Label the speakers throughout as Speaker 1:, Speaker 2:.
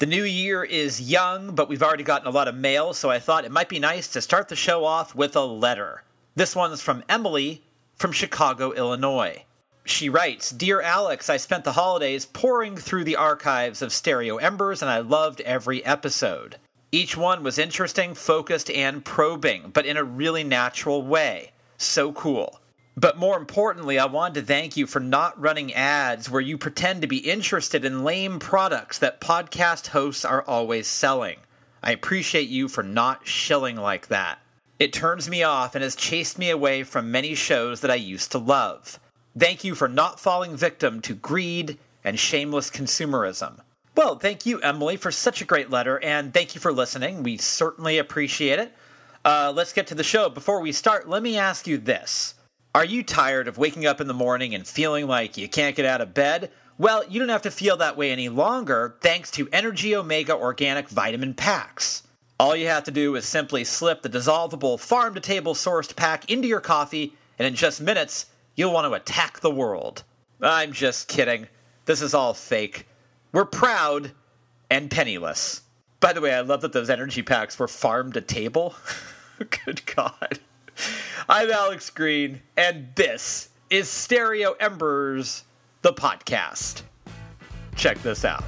Speaker 1: The new year is young, but we've already gotten a lot of mail, so I thought it might be nice to start the show off with a letter. This one's from Emily from Chicago, Illinois. She writes Dear Alex, I spent the holidays pouring through the archives of Stereo Embers and I loved every episode. Each one was interesting, focused, and probing, but in a really natural way. So cool. But more importantly, I wanted to thank you for not running ads where you pretend to be interested in lame products that podcast hosts are always selling. I appreciate you for not shilling like that. It turns me off and has chased me away from many shows that I used to love. Thank you for not falling victim to greed and shameless consumerism. Well, thank you, Emily, for such a great letter, and thank you for listening. We certainly appreciate it. Uh, let's get to the show. Before we start, let me ask you this Are you tired of waking up in the morning and feeling like you can't get out of bed? Well, you don't have to feel that way any longer thanks to Energy Omega Organic Vitamin Packs. All you have to do is simply slip the dissolvable farm to table sourced pack into your coffee, and in just minutes, you'll want to attack the world. I'm just kidding. This is all fake. We're proud and penniless. By the way, I love that those energy packs were farm to table. Good God. I'm Alex Green, and this is Stereo Embers, the podcast. Check this out.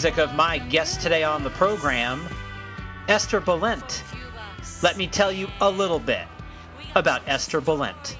Speaker 1: Music of my guest today on the program, Eszter Balint. Let me tell you a little bit about Eszter Balint.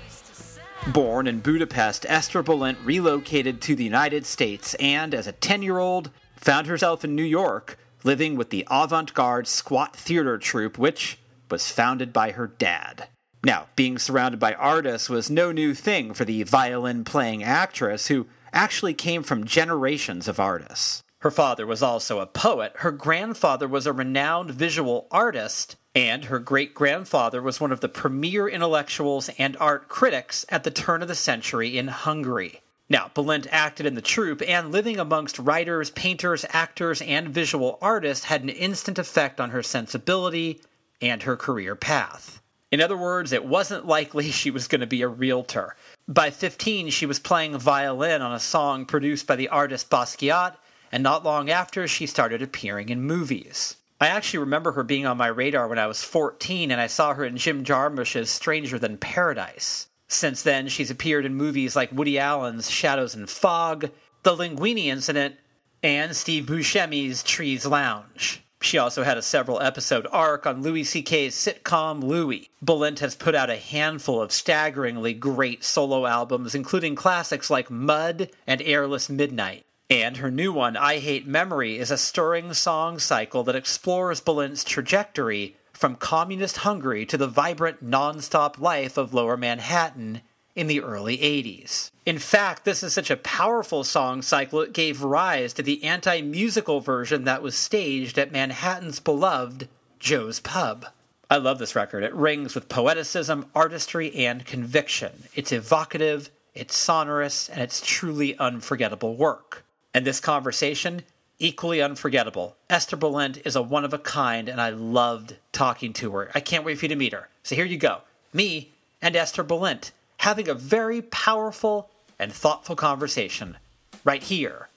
Speaker 1: Born in Budapest, Eszter Balint relocated to the United States and, as a 10 year old, found herself in New York, living with the avant garde squat theater troupe, which was founded by her dad. Now, being surrounded by artists was no new thing for the violin playing actress who actually came from generations of artists. Her father was also a poet, her grandfather was a renowned visual artist, and her great grandfather was one of the premier intellectuals and art critics at the turn of the century in Hungary. Now, Balint acted in the troupe, and living amongst writers, painters, actors, and visual artists had an instant effect on her sensibility and her career path. In other words, it wasn't likely she was going to be a realtor. By 15, she was playing violin on a song produced by the artist Basquiat, and not long after, she started appearing in movies. I actually remember her being on my radar when I was 14, and I saw her in Jim Jarmusch's Stranger Than Paradise. Since then, she's appeared in movies like Woody Allen's Shadows and Fog, The Linguini Incident, and Steve Buscemi's Trees Lounge. She also had a several episode arc on Louis C.K.'s sitcom Louie. Balint has put out a handful of staggeringly great solo albums, including classics like Mud and Airless Midnight. And her new one, I Hate Memory, is a stirring song cycle that explores Balint's trajectory from communist Hungary to the vibrant, non-stop life of Lower Manhattan in the early 80s. In fact, this is such a powerful song cycle it gave rise to the anti musical version that was staged at Manhattan's beloved Joe's Pub. I love this record. It rings with poeticism, artistry, and conviction. It's evocative, it's sonorous, and it's truly unforgettable work. And this conversation, equally unforgettable. Eszter Balint is a one of a kind, and I loved talking to her. I can't wait for you to meet her. So here you go me and Eszter Balint having a very powerful and thoughtful conversation right here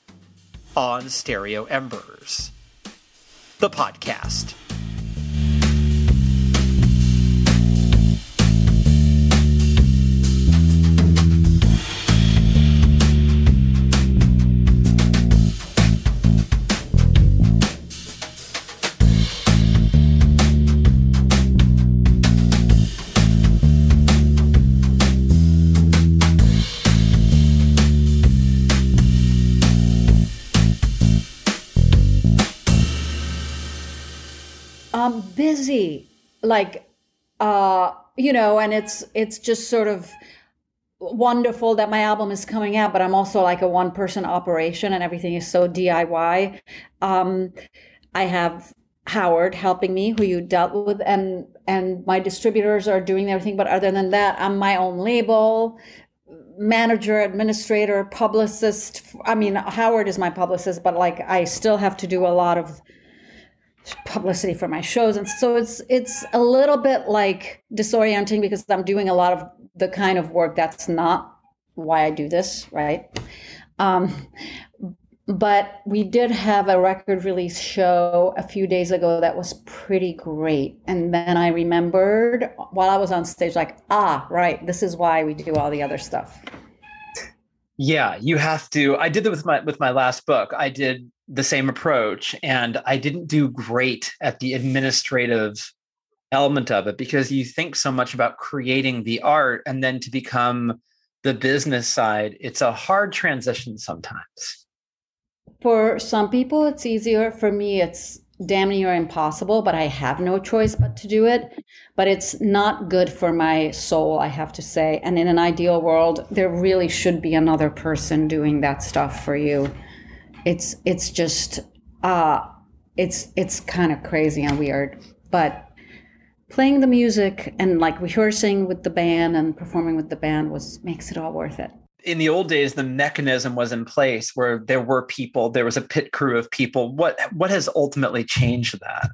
Speaker 1: on Stereo Embers, the podcast.
Speaker 2: Like, uh, you know, and it's it's just sort of wonderful that my album is coming out, but I'm also like a one person operation and everything is so DIY. Um, I have Howard helping me, who you dealt with, and and my distributors are doing everything. But other than that, I'm my own label manager, administrator, publicist. I mean, Howard is my publicist, but like I still have to do a lot of publicity for my shows. And so it's it's a little bit like disorienting because i'm doing a lot of the kind of work that's not why i do this right? Um, but we did have a record release show a few days ago that was pretty great. And then i remembered while i was on stage like ah right this is why we do all the other stuff.
Speaker 1: Yeah you have to i did that with my with my last book. I did the same approach and i didn't do great at the administrative element of it because you think so much about creating the art and then to become the business side it's a hard transition sometimes.
Speaker 2: For some people it's easier. For me it's damn near impossible but i have no choice but to do it. But it's not good for my soul i have to say. And in an ideal world there really should be another person doing that stuff for you it's it's just uh it's it's kind of crazy and weird but playing the music and like rehearsing with the band and performing with the band was makes it all worth it.
Speaker 1: In the old days the mechanism was in place where there were people there was a pit crew of people. What what has ultimately changed that?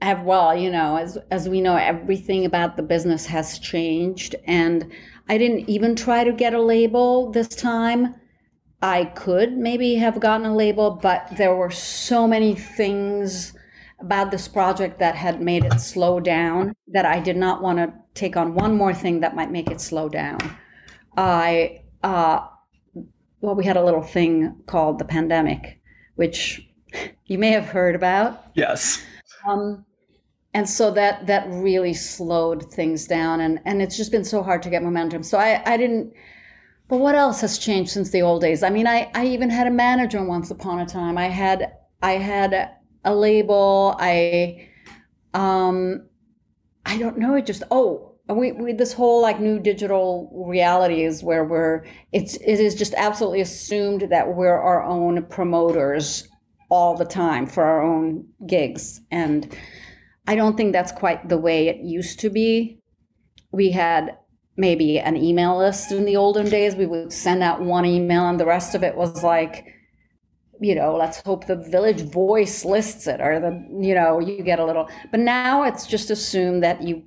Speaker 2: Have well you know as as we know everything about the business has changed and i didn't even try to get a label this time I could maybe have gotten a label, but there were so many things about this project that had made it slow down that I did not want to take on one more thing that might make it slow down. I, uh, well, we had a little thing called the pandemic, which you may have heard about.
Speaker 1: Yes.
Speaker 2: Um, and so that that really slowed things down, and and it's just been so hard to get momentum. So I I didn't but what else has changed since the old days? I mean, I, I even had a manager once upon a time. I had I had a label. I um I don't know. It just oh we, we this whole like new digital reality is where we're it's it is just absolutely assumed that we're our own promoters all the time for our own gigs and I don't think that's quite the way it used to be. We had maybe an email list in the olden days. We would send out one email, and the rest of it was like, you know, let's hope the village voice lists it, or the, you know, you get a little. But now it's just assumed that you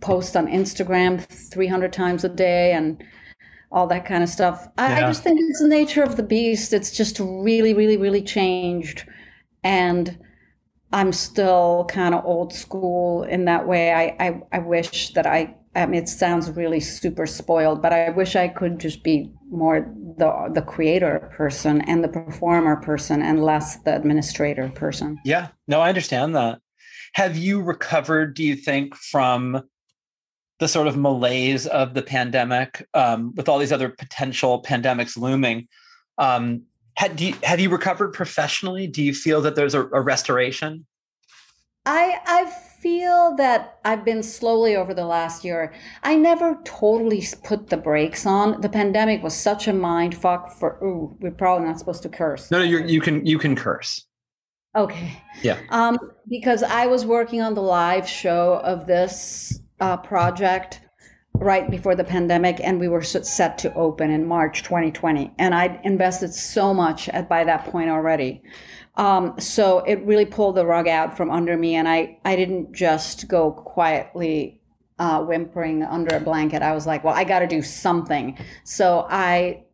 Speaker 2: post on Instagram 300 times a day and all that kind of stuff. I, yeah. I just think it's the nature of the beast. It's just really, really, really changed. And I'm still kind of old school in that way. I, I, I wish that I I mean, it sounds really super spoiled, but I wish I could just be more the the creator person and the performer person and less the administrator person.
Speaker 1: Yeah, no, I understand that. Have you recovered, do you think, from the sort of malaise of the pandemic um, with all these other potential pandemics looming? Um, had, you, have you recovered professionally? Do you feel that there's a, a restoration?
Speaker 2: I I feel that I've been slowly over the last year. I never totally put the brakes on. The pandemic was such a mind fuck for. Ooh, we're probably not supposed to curse.
Speaker 1: No, no, you you can you can curse.
Speaker 2: Okay.
Speaker 1: Yeah.
Speaker 2: Um, because I was working on the live show of this uh, project right before the pandemic, and we were set to open in March 2020, and I'd invested so much at by that point already. Um, so it really pulled the rug out from under me, and I I didn't just go quietly uh, whimpering under a blanket, I was like, well, I got to do something. So I,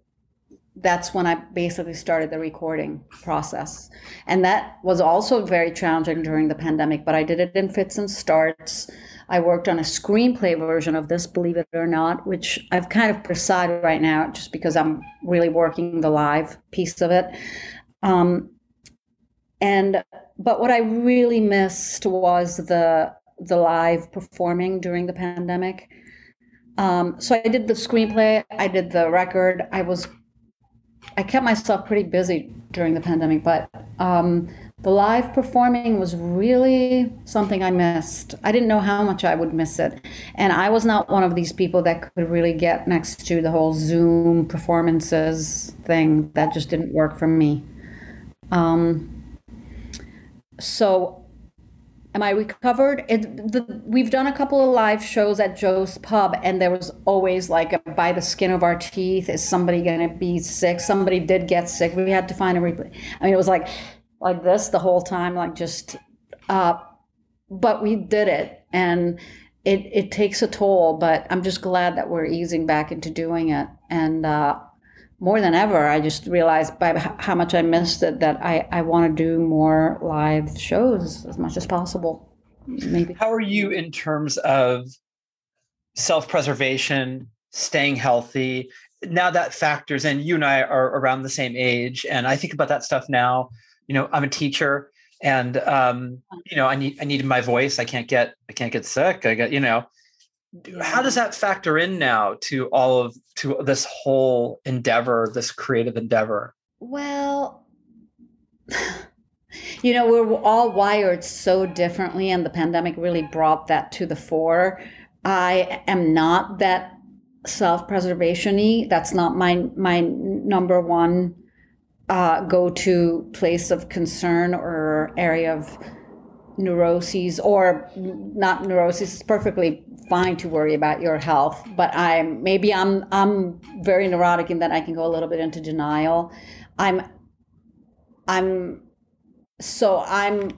Speaker 2: that's when I basically started the recording process. And that was also very challenging during the pandemic, but I did it in fits and starts. I worked on a screenplay version of this, believe it or not, which I've kind of put aside right now just because I'm really working the live piece of it. Um, and but what I really missed was the the live performing during the pandemic. Um, so I did the screenplay, I did the record. I was, I kept myself pretty busy during the pandemic, but um, the live performing was really something I missed. I didn't know how much I would miss it, and I was not one of these people that could really get next to the whole Zoom performances thing. That just didn't work for me. Um, so Am I recovered? It, the, we've done a couple of live shows at Joe's Pub, and there was always like a, by the skin of our teeth. Is somebody going to be sick? Somebody did get sick. We had to find a replay. I mean, it was like like this the whole time, like just. Uh, but we did it, and it it takes a toll. But I'm just glad that we're easing back into doing it, and uh, more than ever, I just realized by how much I missed it that I, I want to do more live shows as much as possible. Maybe.
Speaker 1: How are you in terms of self preservation, staying healthy? Now that factors in, you and I are around the same age, and I think about that stuff now. You know, I'm a teacher, and um, you know, I need I need my voice. I can't get I can't get sick. I got you know, how does that factor in now to all of to this whole endeavor this creative endeavor?
Speaker 2: Well you know we're all wired so differently and the pandemic really brought that to the fore. I am not that self-preservation-y. That's not my my number one uh, go-to place of concern or area of neuroses or not neuroses it's perfectly fine to worry about your health but i'm maybe i'm i'm very neurotic in that i can go a little bit into denial. I'm i'm so i'm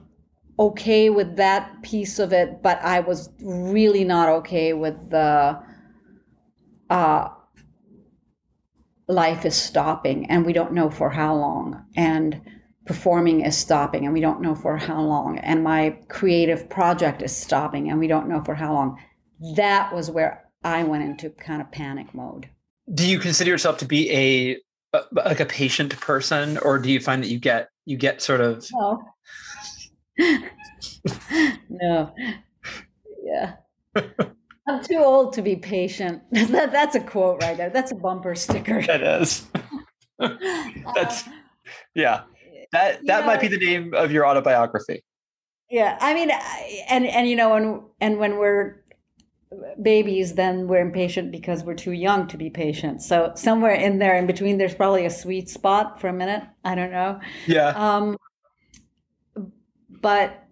Speaker 2: okay with that piece of it but i was really not okay with the uh life is stopping and we don't know for how long and performing is stopping and we don't know for how long and my creative project is stopping and we don't know for how long that was where I went into kind of panic mode.
Speaker 1: Do you consider yourself to be a, like a patient person, or do you find that you get you get sort of
Speaker 2: no, no, yeah. I'm too old to be patient. that, that's a quote right there. That's a bumper sticker.
Speaker 1: That is. that's uh, yeah. That that might be the name of your autobiography.
Speaker 2: Yeah, I mean, and and you know, and and when we're babies, then we're impatient because we're too young to be patient. So somewhere in there, in between, there's probably a sweet spot for a minute. I don't know.
Speaker 1: Yeah.
Speaker 2: Um, but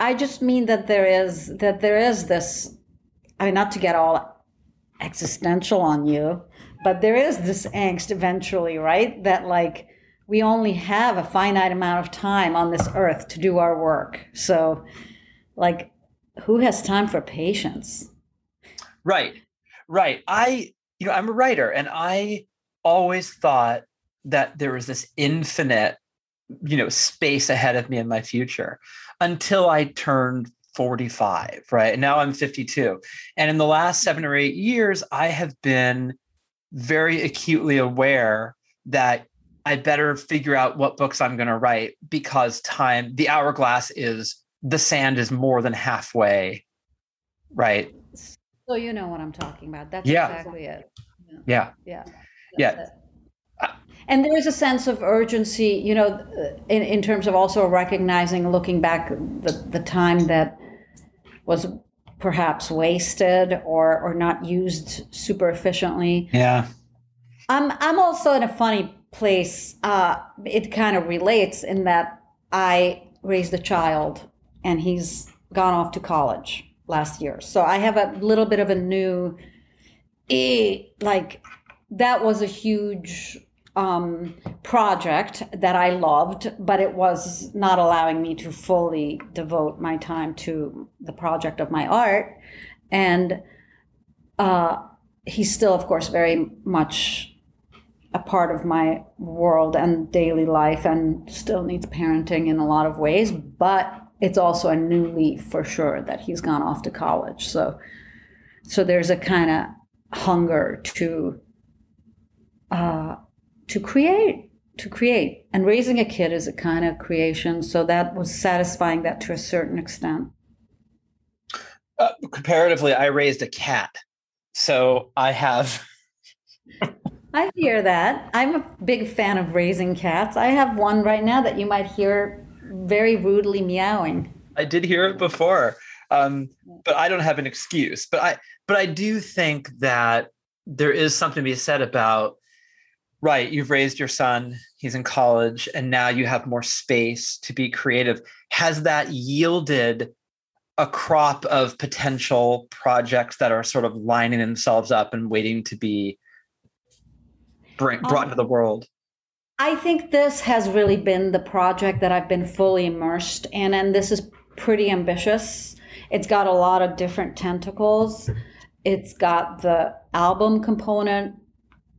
Speaker 2: I just mean that there is that there is this. I mean, not to get all existential on you, but there is this angst eventually, right? That like we only have a finite amount of time on this earth to do our work. So, like who has time for patience?
Speaker 1: Right. Right. I, you know, I'm a writer and I always thought that there was this infinite, you know, space ahead of me in my future until I turned 45, right? And now I'm 52. And in the last mm-hmm. seven or eight years, I have been very acutely aware that I better figure out what books I'm going to write because time, the hourglass is the sand is more than halfway, right?
Speaker 2: So you know what I'm talking about. That's
Speaker 1: yeah.
Speaker 2: exactly it.
Speaker 1: Yeah.
Speaker 2: Yeah.
Speaker 1: Yeah.
Speaker 2: yeah. And there is a sense of urgency, you know, in, in terms of also recognizing, looking back, the, the time that was perhaps wasted or, or not used super efficiently.
Speaker 1: Yeah.
Speaker 2: I'm, I'm also in a funny place. Uh, it kind of relates in that I raised a child and he's gone off to college last year. So I have a little bit of a new, eh, like that was a huge um, project that I loved, but it was not allowing me to fully devote my time to the project of my art. and uh, he's still, of course, very much a part of my world and daily life, and still needs parenting in a lot of ways. But it's also a new leaf for sure that he's gone off to college. So, so there's a kind of hunger to uh, to create to create. And raising a kid is a kind of creation. So that was satisfying that to a certain extent.
Speaker 1: Uh, comparatively i raised a cat. So i have
Speaker 2: i hear that. I'm a big fan of raising cats. I have one right now that you might hear very rudely meowing.
Speaker 1: I did hear it before um, but i don't have an excuse. But i but i do think that there is something to be said about right you've raised your son he's in college and now you have more space to be creative. Has that yielded a crop of potential projects that are sort of lining themselves up and waiting to be bring, brought um, into the world
Speaker 2: i think this has really been the project that i've been fully immersed in and this is pretty ambitious it's got a lot of different tentacles it's got the album component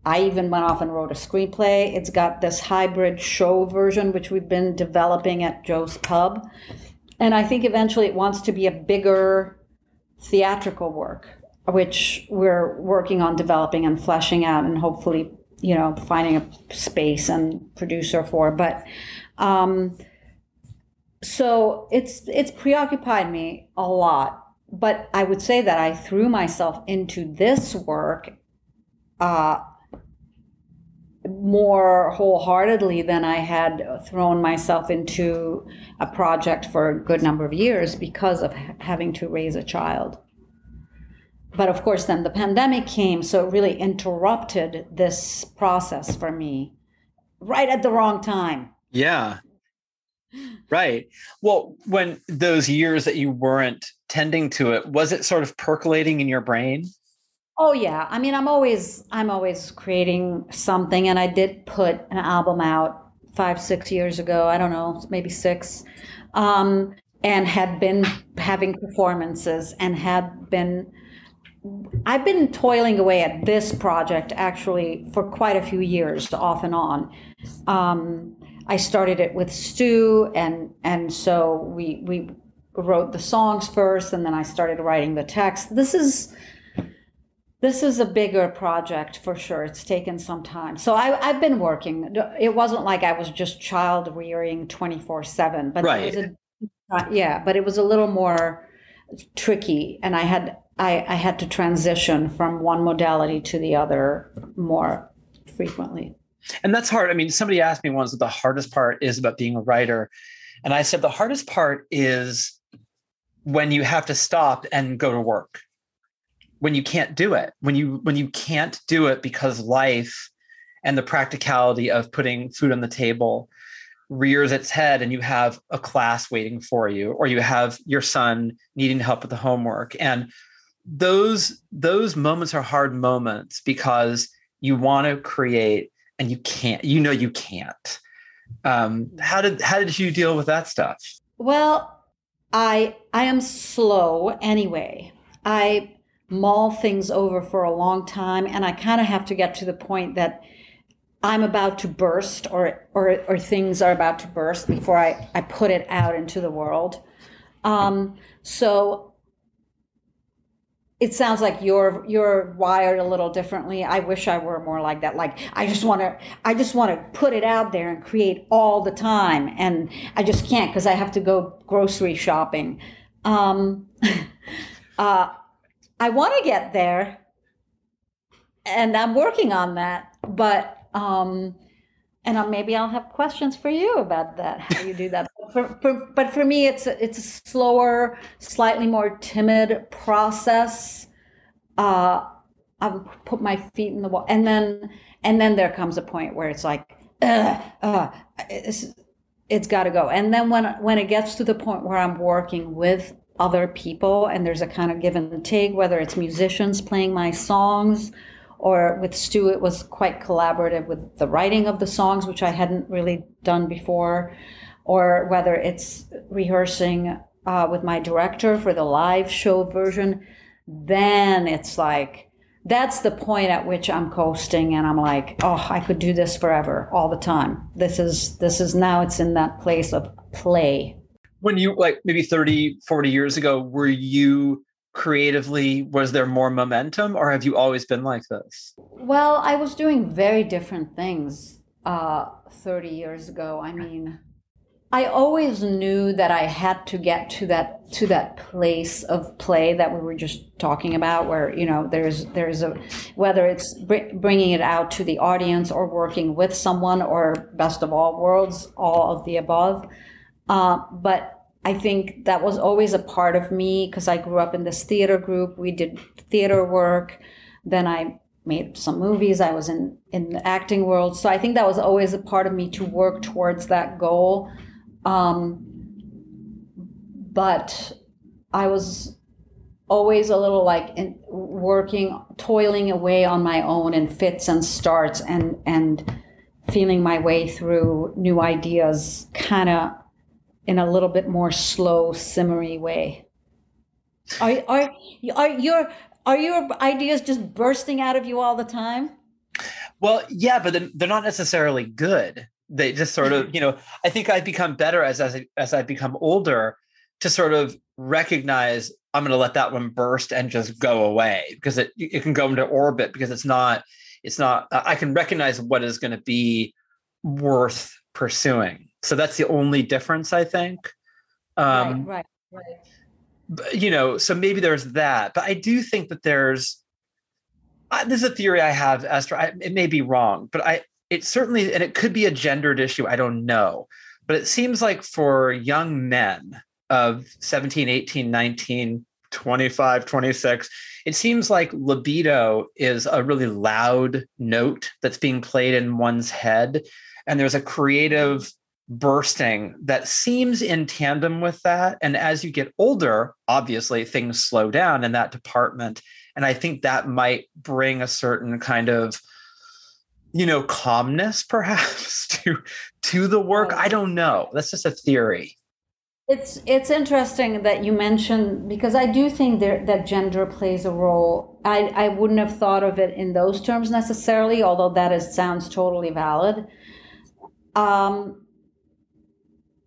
Speaker 2: I even went off and wrote a screenplay. It's got this hybrid show version, which we've been developing at Joe's Pub. And I think eventually it wants to be a bigger theatrical work, which we're working on developing and fleshing out and hopefully, you know, finding a space and producer for. But um, so it's it's preoccupied me a lot. But I would say that I threw myself into this work uh, more wholeheartedly than I had thrown myself into a project for a good number of years because of having to raise a child. But of course, then the pandemic came, so it really interrupted this process for me right at the wrong time.
Speaker 1: Yeah. Right. Well, when those years that you weren't tending to it, was it sort of percolating in your brain?
Speaker 2: Oh yeah. I mean, I'm always I'm always creating something and I did put an album out 5 6 years ago, I don't know, maybe 6. Um, and had been having performances and had been I've been toiling away at this project actually for quite a few years, off and on. Um, I started it with Stu, and and so we we wrote the songs first, and then I started writing the text. This is this is a bigger project for sure. It's taken some time. So I, have been working. It wasn't like I was just child rearing 24 seven, but
Speaker 1: right.
Speaker 2: it was a, yeah, but it was a little more tricky. And I had, I, I had to transition from one modality to the other more frequently.
Speaker 1: And that's hard. I mean, somebody asked me once what the hardest part is about being a writer. And I said, the hardest part is when you have to stop and go to work when you can't do it when you when you can't do it because life and the practicality of putting food on the table rears its head and you have a class waiting for you or you have your son needing help with the homework and those those moments are hard moments because you want to create and you can't you know you can't. Um, how did how did you deal with that stuff?
Speaker 2: Well i i am slow anyway. I mull things over for a long time and i kind of have to get to the point that i'm about to burst or or, or things are about to burst before i, I put it out into the world. Um, so it sounds like you're you're wired a little differently i wish i were more like that like i just want to i just want to put it out there and create all the time and i just can't because i have to go grocery shopping um, uh, I want to get there, and I'm working on that. But um, and maybe I'll have questions for you about that. How you do that? For, for, but for me, it's a, it's a slower, slightly more timid process. Uh, I put my feet in the wall, and then and then there comes a point where it's like, uh, it's, it's got to go. And then when when it gets to the point where I'm working with other people and there's a kind of give and take whether it's musicians playing my songs or with stu it was quite collaborative with the writing of the songs which i hadn't really done before or whether it's rehearsing uh, with my director for the live show version then it's like that's the point at which I'm coasting and I'm like, oh, I could do this forever, all the time. This is this is now it's in that place of play.
Speaker 1: When you like maybe 30, 40 years ago, were you creatively was there more momentum or have you always been like this?
Speaker 2: Well, I was doing very different things uh 30 years ago. I mean, I always knew that I had to get to that to that place of play that we were just talking about, where you know there's there's a whether it's br- bringing it out to the audience or working with someone or best of all worlds, all of the above. Uh, but I think that was always a part of me because I grew up in this theater group. We did theater work. Then I made some movies. I was in in the acting world, so I think that was always a part of me to work towards that goal um, but I was always a little like in, working, toiling away on my own in fits and starts and, and feeling my way through new ideas kind of in a little bit more slow, simmery way. Are, are, are your, are your ideas just bursting out of you all the time?
Speaker 1: Well, yeah, but they're not necessarily good they just sort of you know i think i've become better as as, I, as i've become older to sort of recognize i'm going to let that one burst and just go away because it it can go into orbit because it's not it's not i can recognize what is going to be worth pursuing. So that's the only difference i think.
Speaker 2: Um right right. right
Speaker 1: you know so maybe there's that but i do think that there's uh, this is a theory i have eszter I, it may be wrong but i it certainly and it could be a gendered issue i don't know. But it seems like for young men of 17 18 19 25 26 it seems like libido is a really loud note that's being played in one's head. And there's a creative bursting that seems in tandem with that. And as you get older obviously things slow down in that department. And i think that might bring a certain kind of you know calmness perhaps to to the work? I don't know. That's just a theory.
Speaker 2: It's it's interesting that you mentioned because i do think there, that gender plays a role. I i wouldn't have thought of it in those terms necessarily although that is sounds totally valid. Um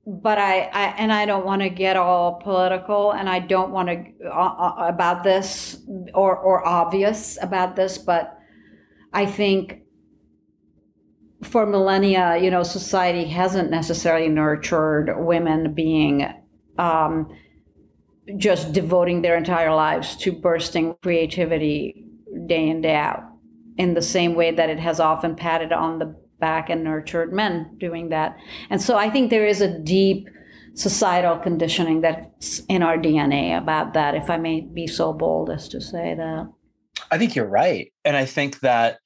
Speaker 2: but I, I and I don't want to get all political, and I don't want to uh, uh, about this or or obvious about this, but I think for millennia, you know, society hasn't necessarily nurtured women being um, just devoting their entire lives to bursting creativity day in, day out, in the same way that it has often patted on the back and nurtured men doing that. And so I think there is a deep societal conditioning that's in our DNA about that, if I may be so bold as to say that.
Speaker 1: I think you're right. And I think that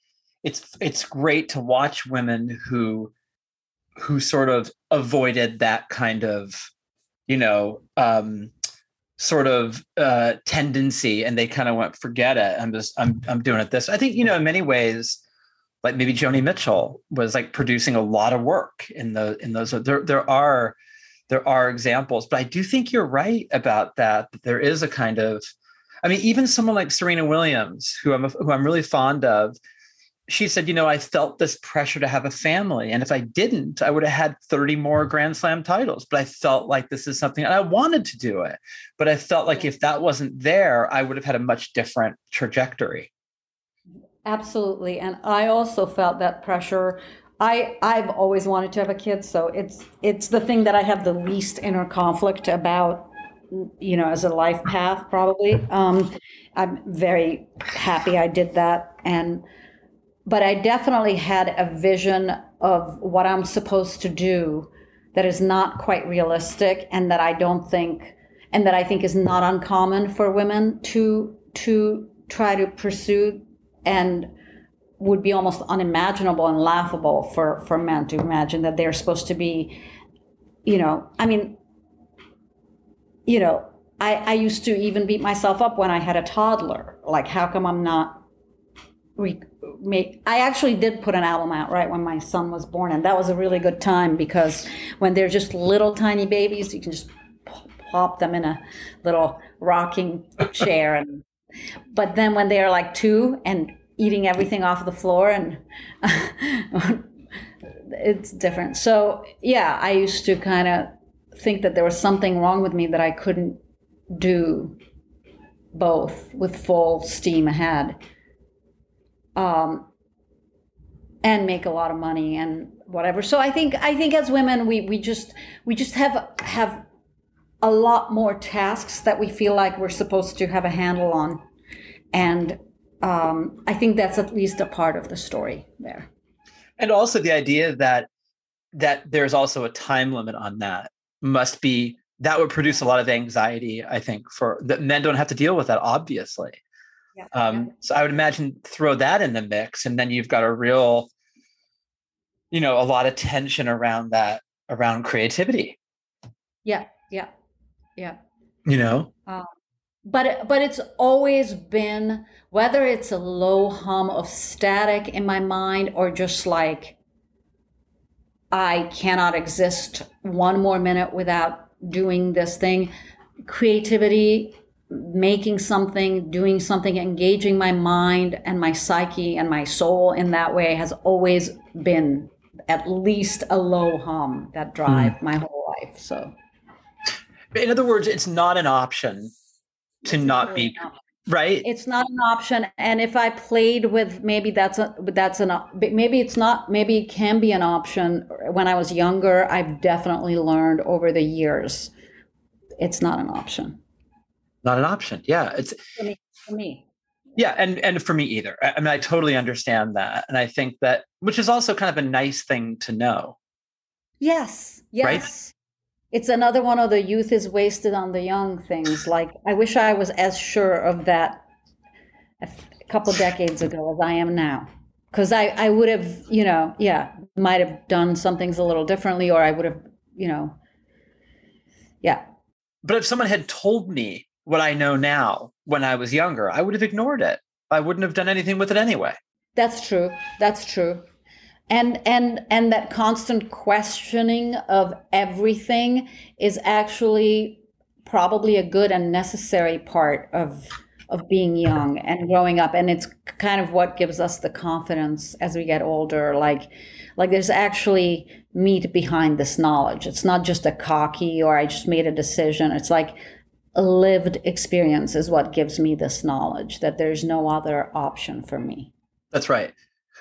Speaker 1: it's it's great to watch women who who sort of avoided that kind of you know um sort of uh tendency and they kind of went forget it. I'm just i'm i'm doing it this. I think you know in many ways like maybe joni mitchell was like producing a lot of work in the in those there there are there are examples but i do think you're right about that, that there is a kind of i mean even someone like serena williams who i'm who i'm really fond of she said, you know, I felt this pressure to have a family. And if I didn't, I would have had 30 more Grand Slam titles. But I felt like this is something, and I wanted to do it. But I felt like if that wasn't there, I would have had a much different trajectory.
Speaker 2: Absolutely. And I also felt that pressure. I, I've always wanted to have a kid, so it's it's the thing that I have the least inner conflict about, you know, as a life path, probably. Um, I'm very happy I did that. And but I definitely had a vision of what I'm supposed to do that is not quite realistic and that I don't think and that I think is not uncommon for women to to try to pursue and would be almost unimaginable and laughable for for men to imagine that they're supposed to be you know I mean you know I, I used to even beat myself up when I had a toddler. Like how come I'm not make I actually did put an album out right when my son was born and that was a really good time because when they're just little tiny babies you can just pop them in a little rocking chair and but then when they're like two and eating everything off the floor and it's different. So yeah i used to kind of think that there was something wrong with me that i couldn't do both with full steam ahead um, and make a lot of money and whatever. So i think i think as women we we just we just have have a lot more tasks that we feel like we're supposed to have a handle on. And um, i think that's at least a part of the story there.
Speaker 1: And also the idea that that there's also a time limit on that must be that would produce a lot of anxiety i think for that men don't have to deal with that obviously
Speaker 2: yeah,
Speaker 1: um, so i would imagine throw that in the mix and then you've got a real you know a lot of tension around that around creativity.
Speaker 2: Yeah yeah yeah.
Speaker 1: You know?
Speaker 2: But but it's always been whether it's a low hum of static in my mind or just like i cannot exist one more minute without doing this thing creativity making something doing something engaging my mind and my psyche and my soul in that way has always been at least a low hum that hmm. drive my whole life so.
Speaker 1: In other words it's not an option to
Speaker 2: It's
Speaker 1: not
Speaker 2: really
Speaker 1: be
Speaker 2: not.
Speaker 1: right?
Speaker 2: It's not an option and if i played with maybe that's a that's an maybe it's not maybe it can be an option. When i was younger i've definitely learned over the years it's not an option
Speaker 1: not an option. Yeah it's
Speaker 2: for me for me.
Speaker 1: Yeah and and for me either. I mean i totally understand that and i think that which is also kind of a nice thing to know.
Speaker 2: Yes
Speaker 1: Right?
Speaker 2: yes. It's another one of the youth is wasted on the young things. Like i wish i was as sure of that a couple decades ago as i am now. Because I, I would have you know yeah might have done some things a little differently or i would have you know. Yeah.
Speaker 1: But if someone had told me what i know now when i was younger i would have ignored it. I wouldn't have done anything with it anyway.
Speaker 2: That's true. That's true. And and and that constant questioning of everything is actually probably a good and necessary part of of being young and growing up. And it's kind of what gives us the confidence as we get older. Like like there's actually meat behind this knowledge. It's not just a cocky or i just made a decision. It's like lived experience is what gives me this knowledge that there's no other option for me
Speaker 1: That's right.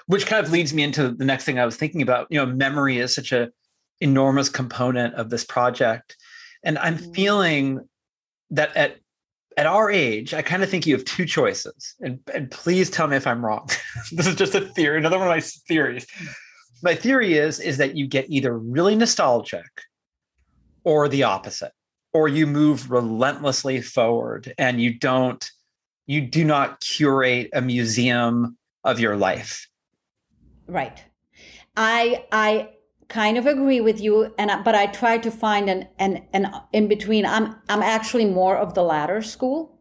Speaker 1: Which kind of leads me into the next thing I was thinking about. You know, memory is such a enormous component of this project. And I'm
Speaker 2: Mhm.
Speaker 1: feeling that at at our age, I kind of think you have two choices. And, and please tell me if I'm wrong. this is just a theory, another one of my theories. My theory is is that you get either really nostalgic or the opposite. Or you move relentlessly forward and you don't you do not curate a museum of your life.
Speaker 2: Right. I I kind of agree with you and I- but I try to find an an an in between. I'm I'm actually more of the latter school.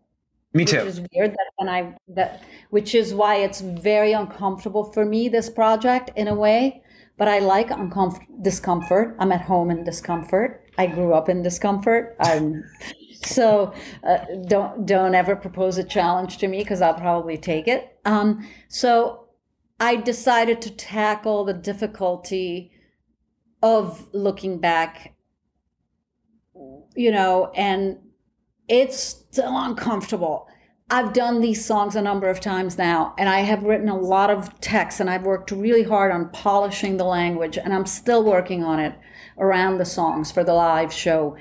Speaker 1: Me too.
Speaker 2: Which is weird that when I that which is why it's very uncomfortable for me this project in a way, but I like uncomfort discomfort. I'm at home in discomfort. I grew up in discomfort. I'm so uh, don't don't ever propose a challenge to me because I'll probably take it. Um, so I decided to tackle the difficulty of looking back, you know, and it's still uncomfortable. I've done these songs a number of times now, and I have written a lot of text, and I've worked really hard on polishing the language, and I'm still working on it around the songs for the live show.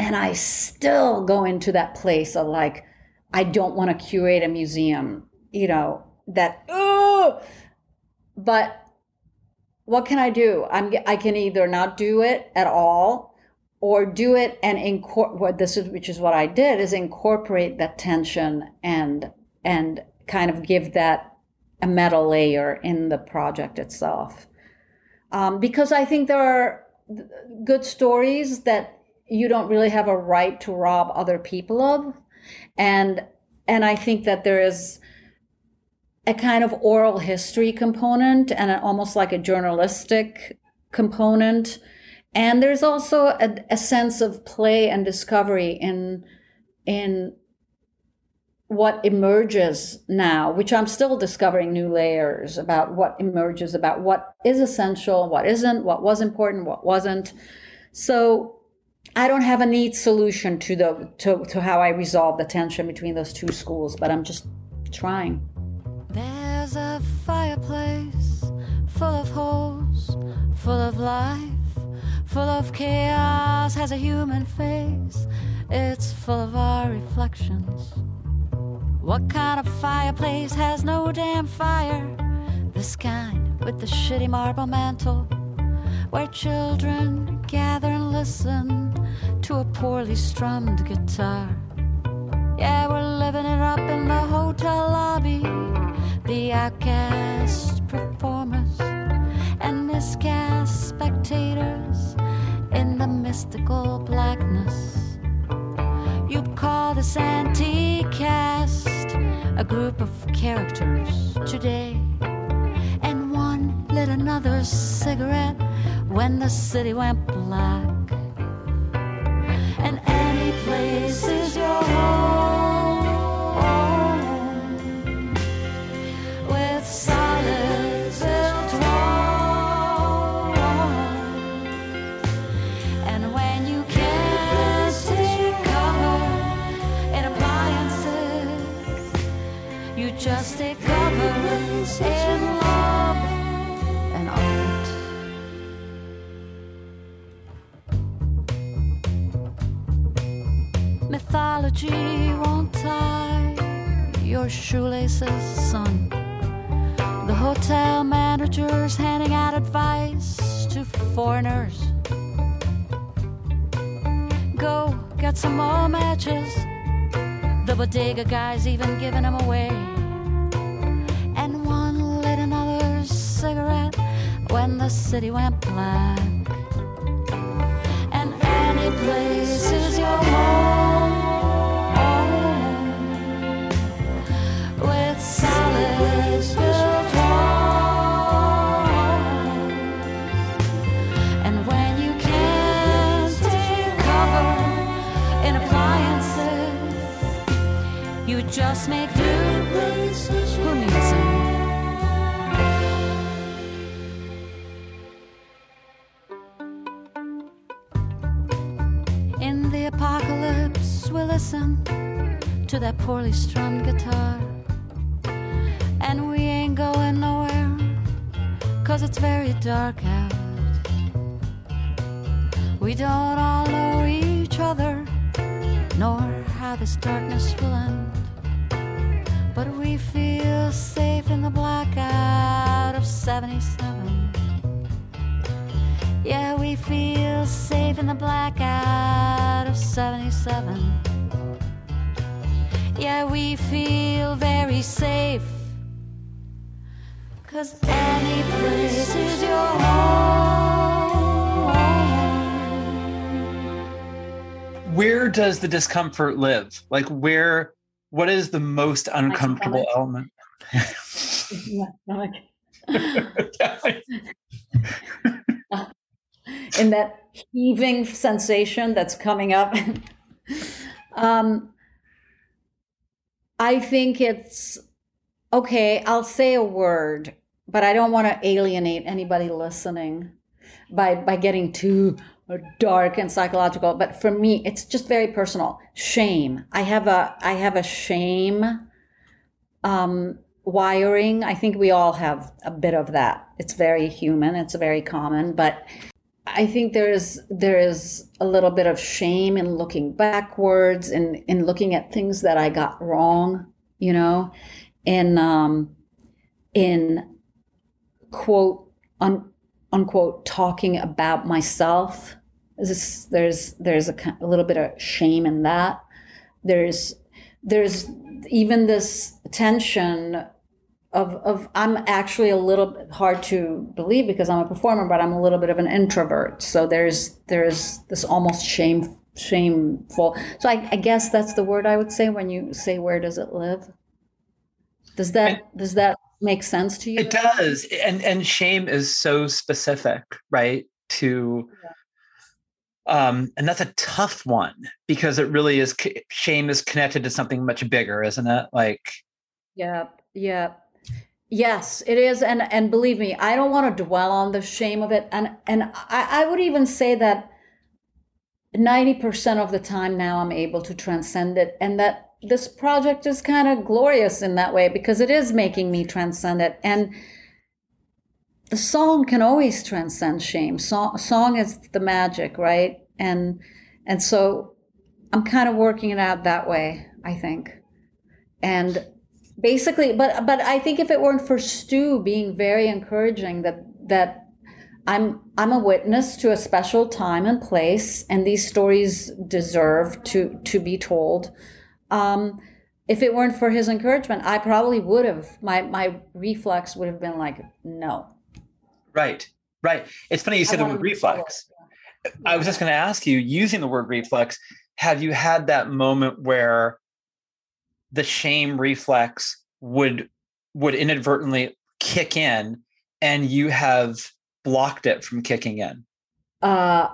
Speaker 2: And I still go into that place of like, I don't want to curate a museum, you know, that, oh, but what can I do? I'm, I can either not do it at all or do it and incorporate what this is, which is what I did, is incorporate that tension and, and kind of give that a metal layer in the project itself. Um, because I think there are good stories that you don't really have a right to rob other people of and and i think that there is a kind of oral history component and an, almost like a journalistic component and there's also a, a sense of play and discovery in in
Speaker 3: what emerges now, which I'm still discovering new layers about what emerges, about what is essential, what isn't, what was important, what wasn't. So I don't have a neat solution to the to, to how I resolve the tension between those two schools, but I'm just trying.
Speaker 2: There's a fireplace full of holes, full of life, full of chaos, has a human face. It's full of our reflections. What kind of fireplace has no damn fire? This kind with the shitty marble mantle, where children gather and listen to a poorly strummed guitar. Yeah, we're living it up in the hotel lobby. The outcast performers and miscast spectators in the mystical blackness. You'd call this antique cast a group of characters today. And one lit another cigarette when the city went black. And any place is your home son. The hotel managers handing out advice to foreigners. Go get some more matches. The bodega guy's even giving them away. And one lit another cigarette when the city went black. Just make do. Who needs them? In the apocalypse, we'll listen to that poorly strummed guitar. And we ain't going nowhere, cause it's very dark out. 27. Yeah, we feel safe in the blackout of 77. Yeah, we feel very safe. Cause any place is your home.
Speaker 1: Where does the discomfort live? Like, where, what is the most uncomfortable element?
Speaker 3: in that heaving sensation that's coming up. um, I think it's okay. I'll say a word, but I don't want to alienate anybody listening by by getting too dark and psychological. But for me, it's just very personal. Shame. I have a I have a shame um, wiring. I think we all have a bit of that. It's very human. It's very common, but I think there is there is a little bit of shame in looking backwards and in looking at things that I got wrong, you know, in um, in quote un, unquote talking about myself. This, there's there's a, a little bit of shame in that. There's there's even this tension of of I'm actually a little bit hard to believe because I'm a performer, but I'm a little bit of an introvert. So there's there's this almost shame shameful. So I, I guess that's the word I would say when you say where does it live. Does that does that make sense to you?
Speaker 1: It does. And and shame is so specific, right? To Um, and that's a tough one because it really is shame is connected to something much bigger, isn't it? Like,
Speaker 2: yeah, yeah. Yes, it is, and and believe me, I don't want to dwell on the shame of it, and and I, I would even say that ninety percent of the time now I'm able to transcend it, and that this project is kind of glorious in that way because it is making me transcend it, and the song can always transcend shame. Song, song is the magic, right? And and so I'm kind of working it out that way, I think, and basically but but i think if it weren't for stu being very encouraging that that i'm i'm a witness to a special time and place and these stories deserve to to be told. Um if it weren't for his encouragement i probably would have my my reflex would have been like no.
Speaker 1: Right right. It's funny you said the word reflex. I was just going to ask you using the word reflex have you had that moment where the shame reflex would would inadvertently kick in and you have blocked it from kicking in.
Speaker 2: Uh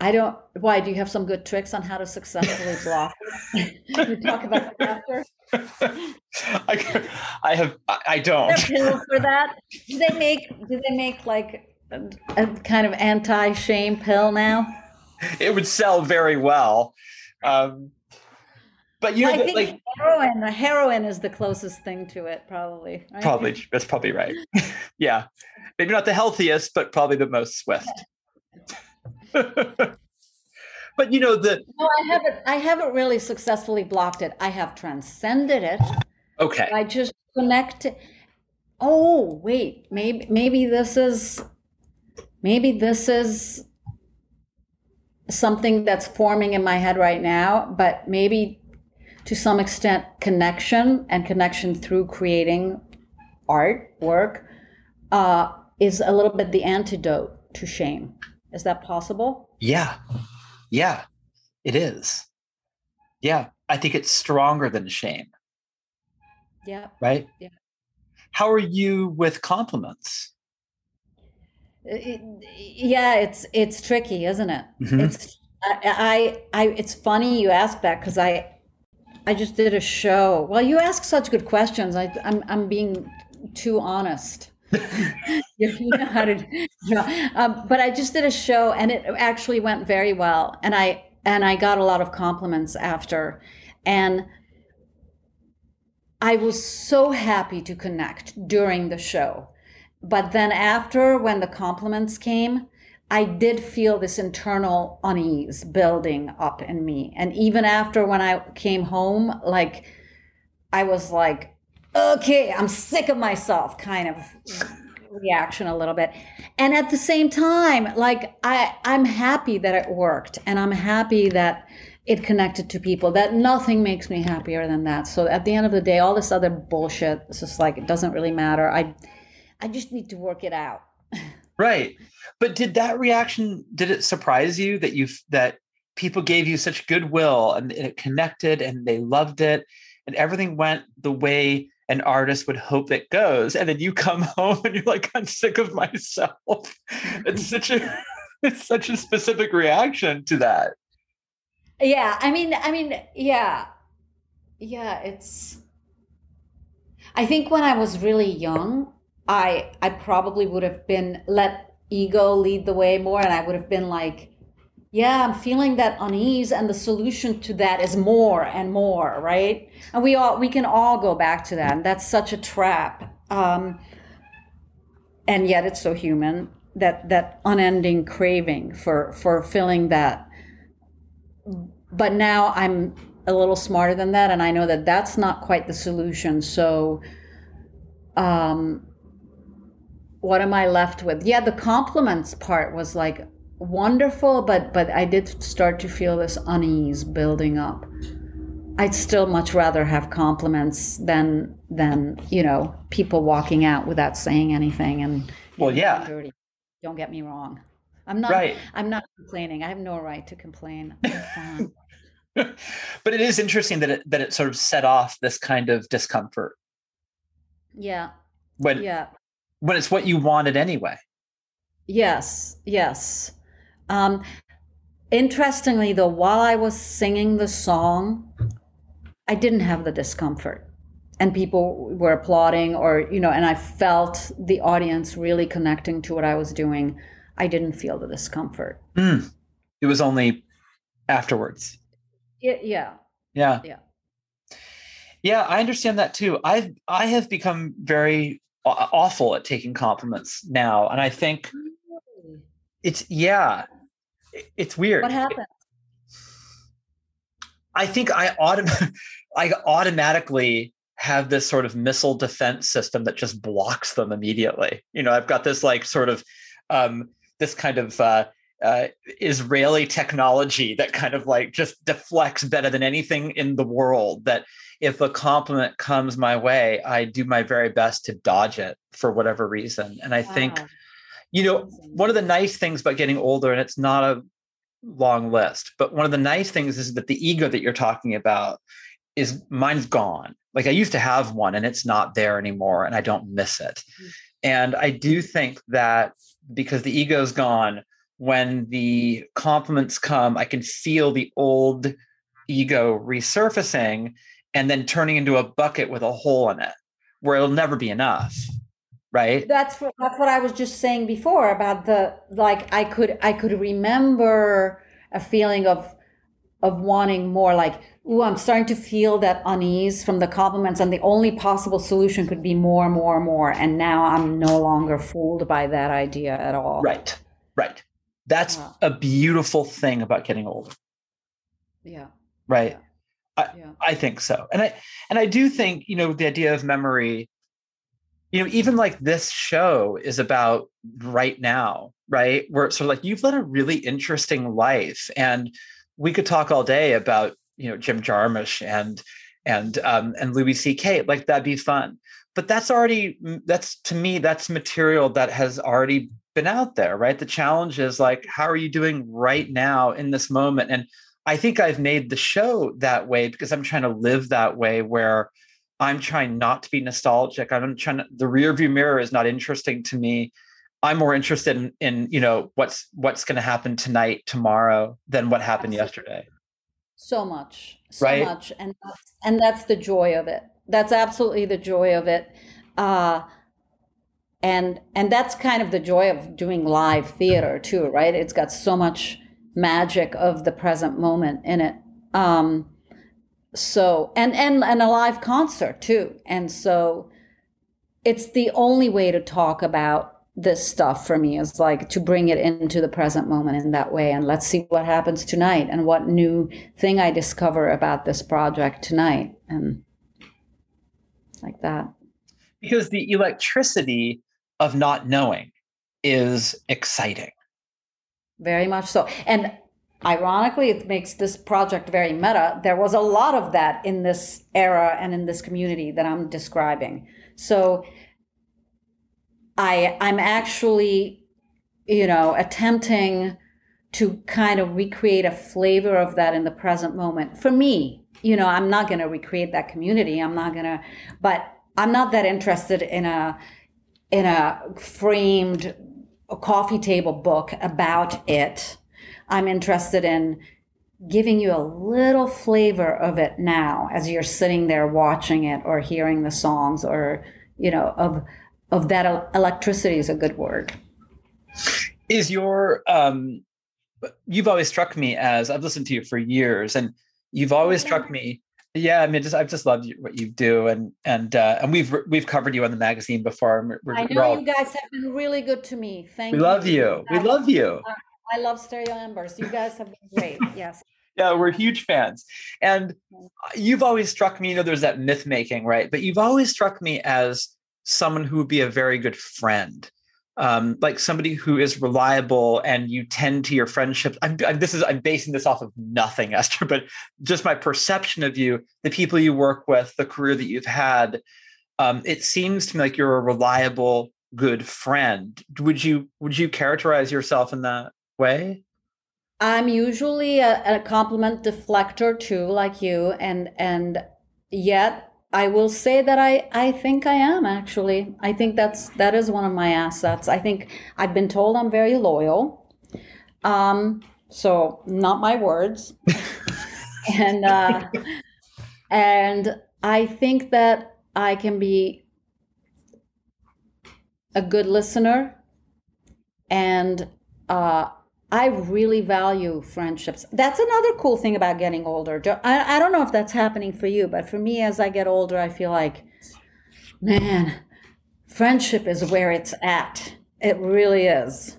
Speaker 2: i don't why do you have some good tricks on how to successfully block you talk about that after?
Speaker 1: I, I have i don't.
Speaker 2: for that? Do they make do they make like a, a kind of anti-shame pill now?
Speaker 1: It would sell very well. Um but you know,
Speaker 2: I think
Speaker 1: like
Speaker 2: heroin. Heroin is the closest thing to it, probably.
Speaker 1: Right? Probably that's probably right. yeah, maybe not the healthiest, but probably the most swift. but you know the.
Speaker 2: No, I haven't. I haven't really successfully blocked it. I have transcended it.
Speaker 1: Okay.
Speaker 2: I just connect. Oh wait, maybe maybe this is maybe this is something that's forming in my head right now, but maybe to some extent connection and connection through creating art work uh, is a little bit the antidote to shame. Is that possible?
Speaker 1: Yeah. Yeah. It is. Yeah. I think it's stronger than shame.
Speaker 2: Yeah.
Speaker 1: Right?
Speaker 2: Yeah.
Speaker 1: How are you with compliments?
Speaker 2: It, yeah it's it's tricky isn't it? Mm-hmm. it's I, I i it's funny you ask that because i I just did a show. Well, you ask such good questions. I, I'm I'm being too honest. you know how to, you know, um, but I just did a show and it actually went very well, and I and I got a lot of compliments after, and I was so happy to connect during the show, but then after when the compliments came, I did feel this internal unease building up in me. And even after when I came home, like I was like, okay, I'm sick of myself kind of reaction a little bit. And at the same time, like I I'm happy that it worked and I'm happy that it connected to people. That nothing makes me happier than that. So at the end of the day, all this other bullshit, it's just like it doesn't really matter. I I just need to work it out.
Speaker 1: Right. But did that reaction did it surprise you that you that people gave you such goodwill and it connected and they loved it and everything went the way an artist would hope it goes and then you come home and you're like I'm sick of myself. It's such a it's such a specific reaction to that.
Speaker 2: Yeah, I mean I mean yeah. Yeah, it's I think when I was really young, I I probably would have been let ego lead the way more and I would have been like yeah, I'm feeling that unease and the solution to that is more and more, right? And we all we can all go back to that. And that's such a trap. Um, and yet it's so human that that unending craving for for filling that but now i'm a little smarter than that and i know that that's not quite the solution so um what am I left with? Yeah, the compliments part was like wonderful, but but I did start to feel this unease building up. I'd still much rather have compliments than than you know people walking out without saying anything and
Speaker 1: well, yeah. Dirty.
Speaker 2: Don't get me wrong. I'm not. Right. I'm not complaining. I have no right to complain.
Speaker 1: but it is interesting that it that it sort of set off this kind of discomfort.
Speaker 2: Yeah.
Speaker 1: When
Speaker 2: yeah
Speaker 1: when it's what you wanted anyway.
Speaker 2: Yes, yes. Um, interestingly, though, while I was singing the song, I didn't have the discomfort. And people were applauding, or, you know, and I felt the audience really connecting to what I was doing. I didn't feel the discomfort.
Speaker 1: Mm. It was only afterwards.
Speaker 2: Yeah. Yeah.
Speaker 1: Yeah.
Speaker 2: Yeah.
Speaker 1: Yeah, I understand that too. I I have become very awful at taking compliments now, and I think it's yeah, it's weird.
Speaker 2: What happened?
Speaker 1: I think I autom- I automatically have this sort of missile defense system that just blocks them immediately. You know, I've got this like sort of um, this kind of uh, uh, Israeli technology that kind of like just deflects better than anything in the world. That if a compliment comes my way, I do my very best to dodge it for whatever reason. And I think, you know, one of the nice things about getting older, and it's not a long list, but one of the nice things is that the ego that you're talking about is mine's gone. Like I used to have one and it's not there anymore and I don't miss it.
Speaker 2: Mm.
Speaker 1: And I do think that because the ego's gone, when the compliments come, I can feel the old ego resurfacing and then turning into a bucket with a hole in it where it'll never be enough. Right.
Speaker 2: that's what that's what I was just saying before about the like I could I could remember a feeling of of wanting more like ooh I'm starting to feel that unease from the compliments and the only possible solution could be more more more and now I'm no longer fooled by that idea at all
Speaker 1: Right. Right. That's
Speaker 2: Wow.
Speaker 1: a beautiful thing about getting older.
Speaker 2: yeah
Speaker 1: Right.
Speaker 2: yeah
Speaker 1: I think so. And I and I do think, you know, the idea of memory, you know, even like this show is about right now, right? Where it's sort of like you've led a really interesting life. And we could talk all day about, you know, Jim Jarmusch and and um and Louis C.K. Like that'd be fun. But that's already that's to me, that's material that has already been out there, right? The challenge is like, how are you doing right now in this moment? And I think I've made the show that way because I'm trying to live that way where I'm trying not to be nostalgic. I'm trying to, the rear view mirror is not interesting to me. I'm more interested in, in you know, what's what's going to happen tonight, tomorrow than what happened
Speaker 2: Absolutely.
Speaker 1: yesterday.
Speaker 2: so much so
Speaker 1: Right.
Speaker 2: much and that's, and that's the joy of it that's absolutely the joy of it uh and and that's kind of the joy of doing live theater too right? It's got so much magic of the present moment in it. Um so and and and a live concert too. And so it's the only way to talk about this stuff for me is like to bring it into the present moment in that way. And let's see what happens tonight and what new thing i discover about this project tonight. And like that.
Speaker 1: Because the electricity of not knowing is exciting.
Speaker 2: very much so. And ironically it makes this project very meta. There was a lot of that in this era and in this community that i'm describing. So i i'm actually you know attempting to kind of recreate a flavor of that in the present moment. For me you know i'm not going to recreate that community. I'm not going to but i'm not that interested in a in a framed coffee table book about it i'm interested in giving you a little flavor of it now as you're sitting there watching it or hearing the songs or you know of of that electricity is a good word.
Speaker 1: Is your um you've always struck me as I've listened to you for years and you've always struck me yeah i mean just i've just loved you, what you do and and uh and we've we've covered you on the magazine before we're,
Speaker 2: i know
Speaker 1: all-
Speaker 2: you guys have been really good to me. Thank you.
Speaker 1: we
Speaker 2: you
Speaker 1: love you. We love you.
Speaker 2: I love stereo embers. You guys have been great. Yes.
Speaker 1: Yeah we're huge fans. And you've always struck me you know there's that myth making right? But you've always struck me as someone who would be a very good friend um, like somebody who is reliable and you tend to your friendships I'm, I'm this is i'm basing this off of nothing eszter but just my perception of you the people you work with the career that you've had um, it seems to me like you're a reliable good friend. Would you would you characterize yourself in that way?
Speaker 2: I'm usually a, a compliment deflector too, like you, and and yet I will say that I I think I am actually. I think that's that is one of my assets. I think I've been told I'm very loyal. Um, So not my words. and uh, and I think that I can be a good listener, and uh, I really value friendships. That's another cool thing about getting older. I, I don't know if that's happening for you, but for me, as I get older, I feel like, man, friendship is where it's at. It really is.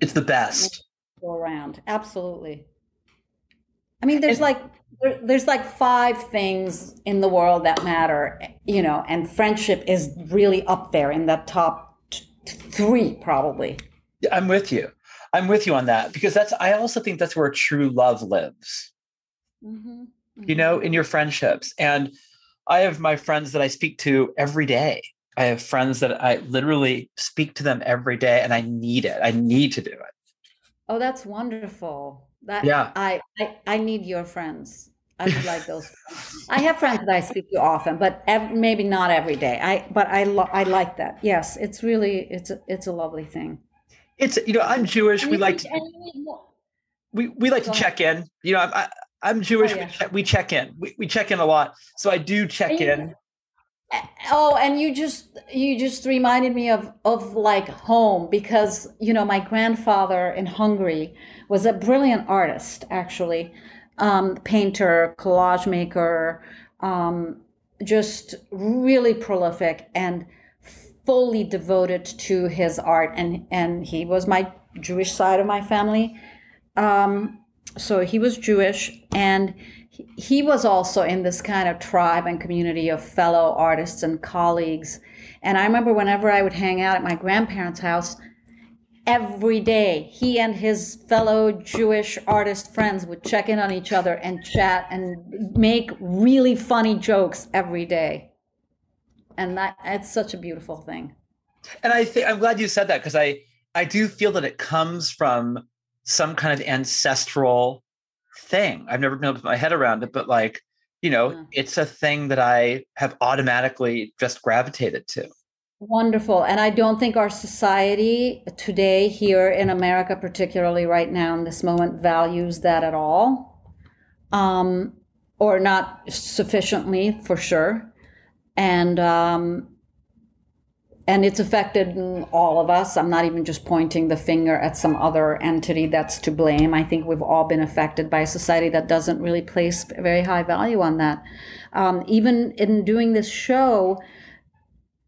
Speaker 1: It's the best.
Speaker 2: Go around, absolutely. I mean, there's like there's like five things in the world that matter, you know, and friendship is really up there in the top t- three, probably.
Speaker 1: I'm with you. I'm with you on that because that's. I also think that's where true love lives.
Speaker 2: Mm-hmm.
Speaker 1: You know, in your friendships, and I have my friends that I speak to every day. I have friends that I literally speak to them every day, and I need it. I need to do it.
Speaker 2: Oh, that's wonderful. That
Speaker 1: Yeah.
Speaker 2: I, I I need your friends. I would like those. friends. I have friends that I speak to often, but ev- maybe not every day. I but I lo- I like that. Yes, it's really it's a, it's a lovely thing.
Speaker 1: It's you know I'm Jewish. We like to
Speaker 2: and you need more-
Speaker 1: we, we like to check in. You know, I'm, I, I'm Jewish.
Speaker 2: Oh, yeah.
Speaker 1: we, check, we check in. We, we check in a lot. So I do check
Speaker 2: And you-
Speaker 1: in.
Speaker 2: Oh, and you just you just reminded me of of like home because you know my grandfather in Hungary was a brilliant artist actually, um, painter, collage maker, um, just really prolific and fully devoted to his art and and he was my Jewish side of my family. Um, so he was Jewish and he- he was also in this kind of tribe and community of fellow artists and colleagues. And I remember whenever I would hang out at my grandparents' house, every day he and his fellow Jewish artist friends would check in on each other and chat and make really funny jokes every day. And that it's such a beautiful thing.
Speaker 1: And I think I'm glad you said that because I I do feel that it comes from some kind of ancestral thing. I've never been able to put my head around it, but like, you know,
Speaker 2: Yeah.
Speaker 1: it's a thing that I have automatically just gravitated to.
Speaker 2: Wonderful. And I don't think our society today, here in America, particularly right now in this moment, values that at all. Um, or not sufficiently, for sure. And um, and it's affected all of us. I'm not even just pointing the finger at some other entity that's to blame. I think we've all been affected by a society that doesn't really place very high value on that. Um, even in doing this show,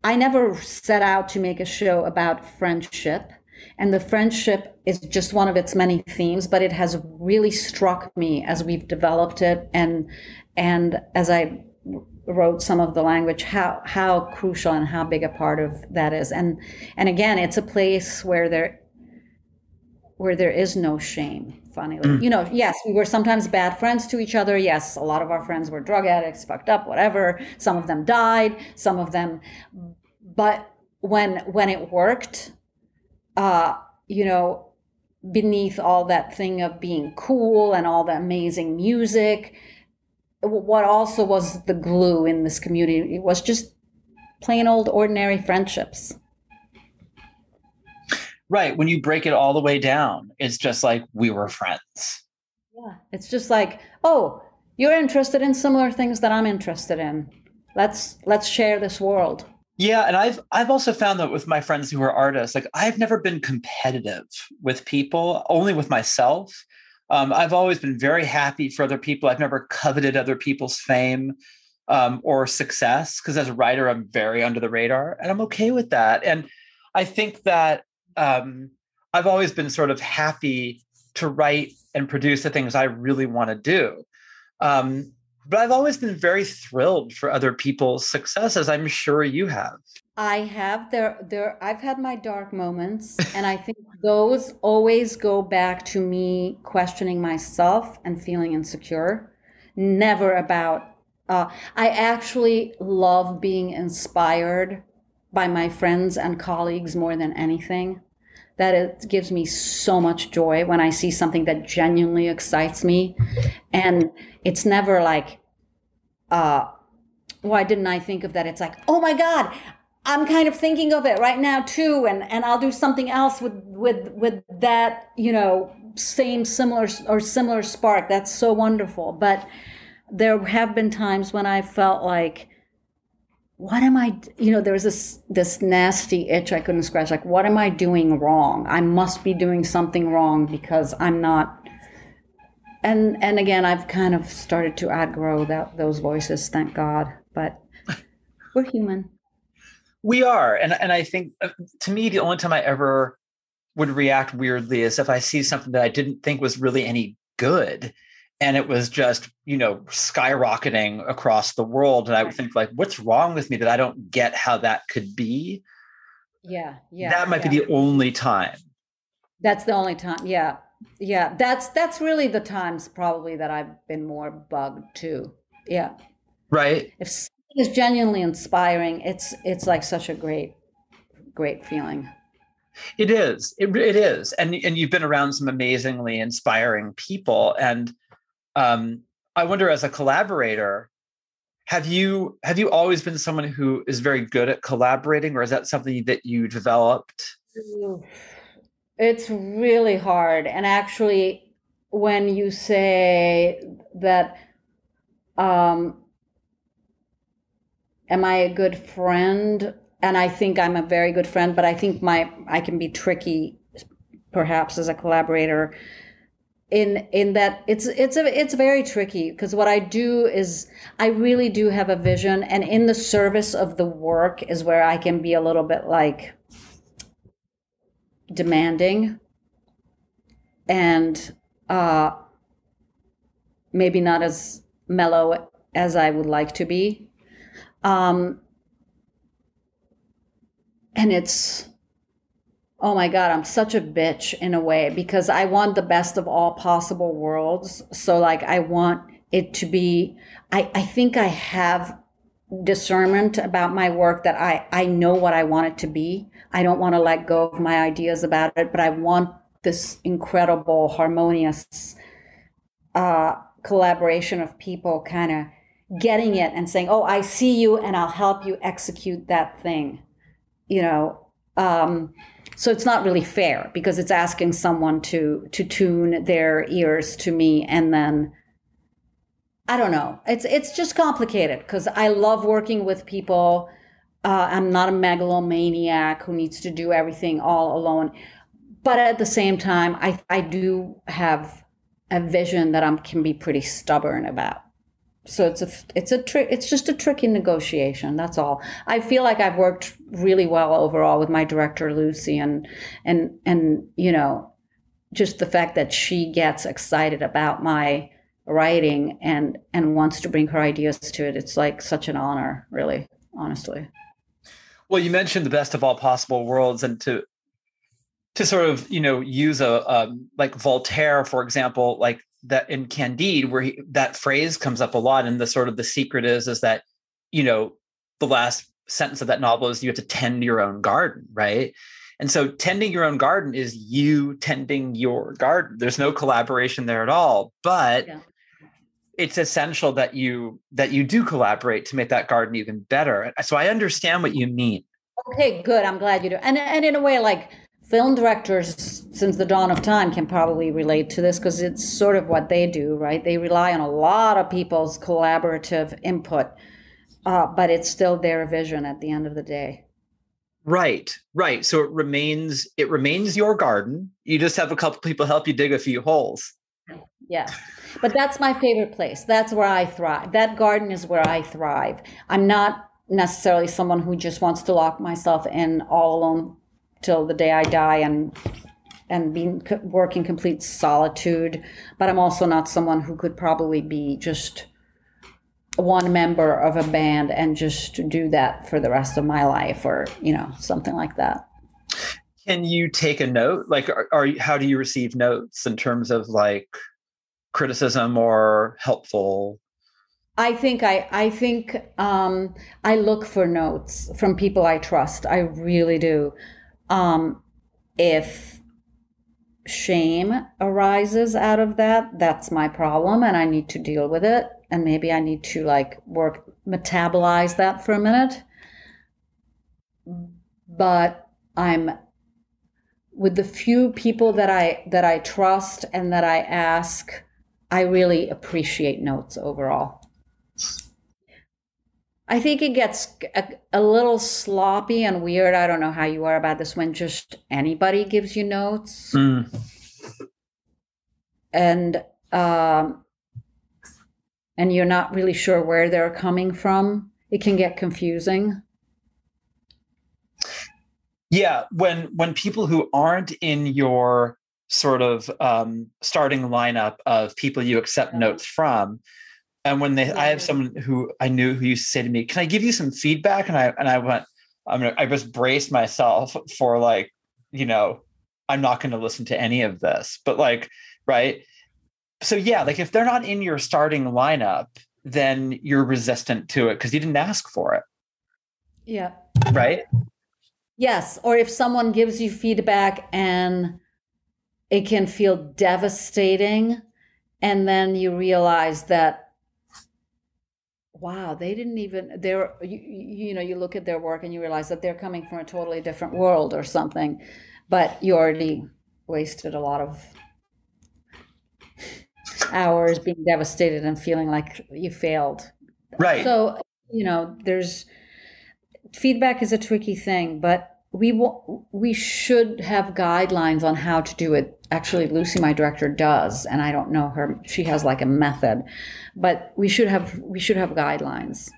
Speaker 2: I never set out to make a show about friendship. And the friendship is just one of its many themes, but it has really struck me as we've developed it and and as I wrote some of the language how how crucial and how big a part of that is. And and again, it's a place where there where there is no shame funnily you know yes we were sometimes bad friends to each other. Yes a lot of our friends were drug addicts fucked up whatever. Some of them died some of them but when when it worked uh you know beneath all that thing of being cool and all the amazing music what also was the glue in this community It was just plain old ordinary friendships
Speaker 1: Right. When you break it all the way down, it's just like we were friends.
Speaker 2: Yeah. It's just like, oh, you're interested in similar things that I'm interested in. Let's let's share this world.
Speaker 1: Yeah, and I've I've also found that with my friends who are artists, like I've never been competitive with people, only with myself. Um, I've always been very happy for other people. I've never coveted other people's fame um, or success because as a writer, I'm very under the radar, and I'm okay with that. And I think that um, I've always been sort of happy to write and produce the things I really want to do. Um, but I've always been very thrilled for other people's successes. I'm sure you have.
Speaker 2: I have there there I've had my dark moments and I think those always go back to me questioning myself and feeling insecure. Never about uh, I actually love being inspired by my friends and colleagues more than anything. That it gives me so much joy when I see something that genuinely excites me. And it's never like, uh, why didn't I think of that? It's like, oh my God, I'm kind of thinking of it right now too, and and I'll do something else with with with that you know same similar or similar spark. That's so wonderful. But there have been times when I felt like, what am I? You know, there was this this nasty itch I couldn't scratch. Like, what am I doing wrong? I must be doing something wrong because I'm not. And and again, I've kind of started to outgrow that those voices. Thank God. But we're human.
Speaker 1: We are, and and I think uh, to me the only time I ever would react weirdly is if I see something that I didn't think was really any good, and it was just you know skyrocketing across the world, and I would think like, what's wrong with me that I don't get how that could be?
Speaker 2: Yeah, yeah.
Speaker 1: that might
Speaker 2: yeah.
Speaker 1: be the only time.
Speaker 2: That's the only time. Yeah, yeah. That's that's really the times probably that I've been more bugged too. Yeah.
Speaker 1: Right.
Speaker 2: If something is genuinely inspiring, it's it's like such a great, great feeling.
Speaker 1: It is. It, it is. And and you've been around some amazingly inspiring people. And um, I wonder, as a collaborator, have you have you always been someone who is very good at collaborating, or is that something that you developed?
Speaker 2: It's really hard. And actually, when you say that, um, am I a good friend? And I think I'm a very good friend, but I think my I can be tricky, perhaps as a collaborator. In in that it's it's a it's very tricky because what I do is I really do have a vision, and in the service of the work is where I can be a little bit like demanding and uh, maybe not as mellow as I would like to be. Um, and it's, oh my God, I'm such a bitch in a way because I want the best of all possible worlds. So, like, I want it to be, I, I think I have discernment about my work that I, I know what I want it to be. I don't want to let go of my ideas about it, but I want this incredible, harmonious uh, collaboration of people kind of getting it and saying, "Oh, I see you, and I'll help you execute that thing." You know, um, so it's not really fair because it's asking someone to to tune their ears to me, and then I don't know. It's it's just complicated because I love working with people. Uh, I'm not a megalomaniac who needs to do everything all alone, but at the same time, I I do have a vision that I can be pretty stubborn about. So it's a it's a trick. It's just a tricky negotiation. That's all. I feel like I've worked really well overall with my director Lucy, and and and you know, just the fact that she gets excited about my writing and and wants to bring her ideas to it. It's like such an honor, really, honestly.
Speaker 1: Well, you mentioned the best of all possible worlds, and to to sort of you know use a um, like Voltaire, for example, like that in Candide, where he, that phrase comes up a lot, and the sort of the secret is is that you know the last sentence of that novel is you have to tend your own garden, right? And so tending your own garden is you tending your garden. There's no collaboration there at all, but
Speaker 2: Yeah.
Speaker 1: it's essential that you that you do collaborate to make that garden even better. So I understand what you mean.
Speaker 2: Okay, good. I'm glad you do. And and in a way, like film directors since the dawn of time can probably relate to this because it's sort of what they do, right? They rely on a lot of people's collaborative input, uh, but it's still their vision at the end of the day.
Speaker 1: Right, right. So it remains it remains your garden. You just have a couple people help you dig a few holes.
Speaker 2: Yeah. But that's my favorite place. That's where I thrive. That garden is where I thrive. I'm not necessarily someone who just wants to lock myself in all alone till the day I die and and be work in complete solitude. But I'm also not someone who could probably be just one member of a band and just do that for the rest of my life or you know something like that.
Speaker 1: Can you take a note? Like, are, are you, how do you receive notes in terms of like criticism or helpful?
Speaker 2: I think I I think um, I look for notes from people I trust. I really do. Um, if shame arises out of that, that's my problem, and I need to deal with it. And maybe I need to like work metabolize that for a minute. but I'm with the few people that I that I trust and that I ask, I really appreciate notes overall. I think it gets a, a, little sloppy and weird. I don't know how you are about this when just anybody gives you notes. Mm. And um, and you're not really sure where they're coming from. It can get confusing.
Speaker 1: Yeah, when when people who aren't in your sort of um, starting lineup of people you accept notes from, and when they, I have someone who I knew who used to say to me, "Can I give you some feedback?" And I and I went, I'm gonna, I just braced myself for like, you know, I'm not going to listen to any of this. But like, right? So yeah, like if they're not in your starting lineup, then you're resistant to it because you didn't ask for it.
Speaker 2: Yeah.
Speaker 1: Right.
Speaker 2: Yes, or if someone gives you feedback and it can feel devastating, and then you realize that, wow, they didn't even, they're, you, you know, you look at their work and you realize that they're coming from a totally different world or something, but you already wasted a lot of hours being devastated and feeling like you failed.
Speaker 1: Right.
Speaker 2: So, you know, there's, feedback is a tricky thing, but we we should have guidelines on how to do it. Actually, Lucy, my director, does, and I don't know her. She has like a method, but we should have we should have guidelines.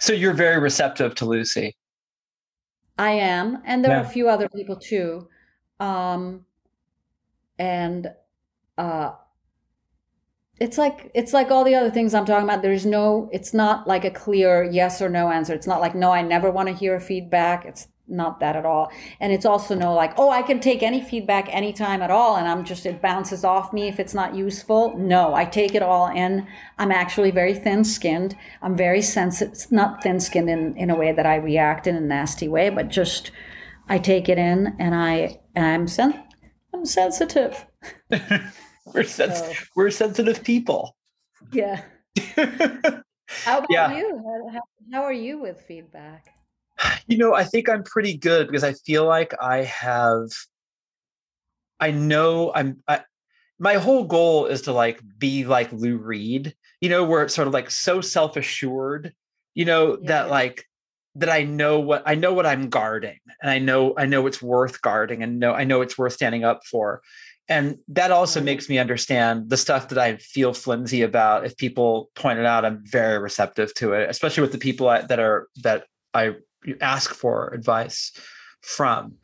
Speaker 1: So you're very receptive to Lucy.
Speaker 2: I am, and there yeah. are a few other people too, um, and uh, it's like it's like all the other things i'm talking about there's no it's not like a clear yes or no answer it's not like no i never want to hear feedback it's not that at all and it's also no like oh i can take any feedback anytime at all and i'm just it bounces off me if it's not useful no i take it all in i'm actually very thin skinned i'm very sensitive not thin skinned in, in a way that i react in a nasty way but just i take it in and i i'm sen- i'm sensitive
Speaker 1: we're sens- so, we're sensitive people.
Speaker 2: Yeah. how about yeah. you? How, how are you with feedback?
Speaker 1: You know, I think I'm pretty good because I feel like I have. I know I'm. I, my whole goal is to like be like Lou Reed, you know, where it's sort of like so self assured, you know, yeah. that like that I know what I know what I'm guarding, and I know I know it's worth guarding, and know I know it's worth standing up for and that also mm-hmm. makes me understand the stuff that I feel flimsy about. If people point it out, I'm very receptive to it, especially with the people I, that are that I ask for advice from.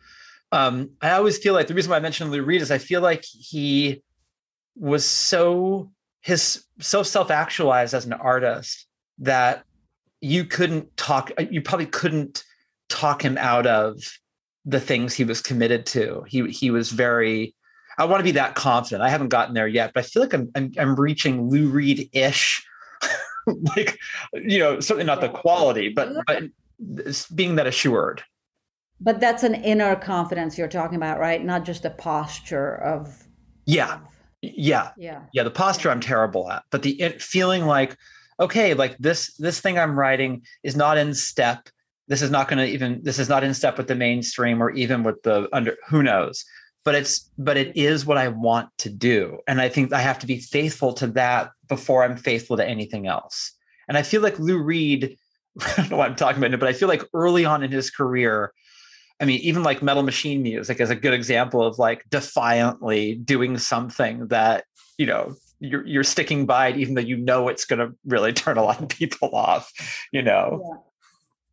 Speaker 1: Um, I always feel like the reason why I mentioned Lou Reed is I feel like he was so his so self-actualized as an artist that you couldn't talk you probably couldn't talk him out of the things he was committed to he he was very I want to be that confident. I haven't gotten there yet, but I feel like I'm I'm, I'm reaching Lou Reed ish, like you know certainly not the quality, but but being that assured.
Speaker 2: But that's an inner confidence you're talking about, right? Not just a posture of.
Speaker 1: Yeah, yeah, yeah, yeah. The posture I'm terrible at, but the it, feeling like, okay, like this this thing I'm writing is not in step. This is not going to even. This is not in step with the mainstream or even with the under. Who knows? but it's but it is what I want to do. And I think I have to be faithful to that before I'm faithful to anything else. And I feel like Lou Reed, I don't know what I'm talking about, but I feel like early on in his career, I mean, even like metal machine music is a good example of like defiantly doing something that, you know, you're you're sticking by it, even though you know it's gonna really turn a lot of people off, you know.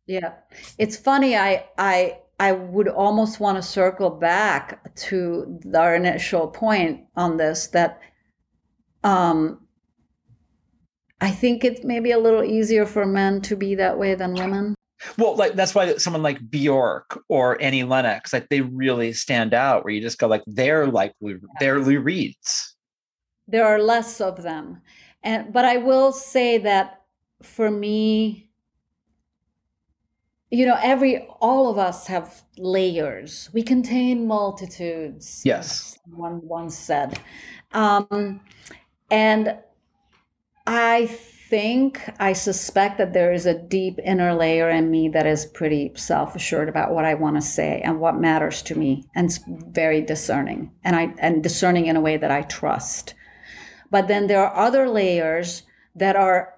Speaker 2: Yeah. yeah. It's funny, I I I would almost want to circle back to our initial point on this that um, I think it's maybe a little easier for men to be that way than women.
Speaker 1: Well, like that's why someone like Bjork or Annie Lennox, like they really stand out. Where you just go like they're like they're Lou Reeds.
Speaker 2: There are less of them, and but I will say that for me, you know every all of us have layers we contain multitudes
Speaker 1: yes
Speaker 2: one once said um, and i think, I suspect that there is a deep inner layer in me that is pretty self assured about what I want to say and what matters to me, and it's very discerning, and I and discerning in a way that I trust. But then there are other layers that are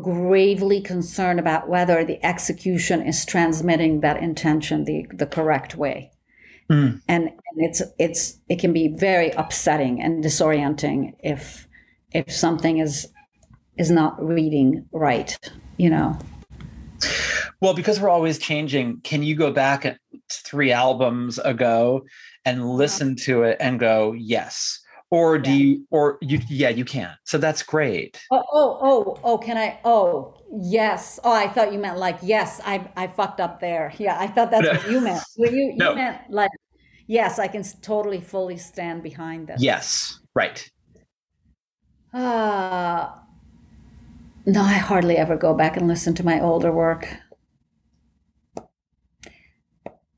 Speaker 2: gravely concerned about whether the execution is transmitting that intention the, the correct way. Mm. And, and it's it's it can be very upsetting and disorienting if if something is is not reading right, you know.
Speaker 1: Well, because we're always changing, can you go back three albums ago and listen to it and go, yes, or do yeah. you or you yeah you can so that's great.
Speaker 2: Oh oh oh oh can i oh yes. Oh i thought you meant like yes i i fucked up there. Yeah i thought that's what you meant. Well, you, you no. meant like yes i can totally fully stand behind this.
Speaker 1: Yes right.
Speaker 2: Uh no i hardly ever go back and listen to my older work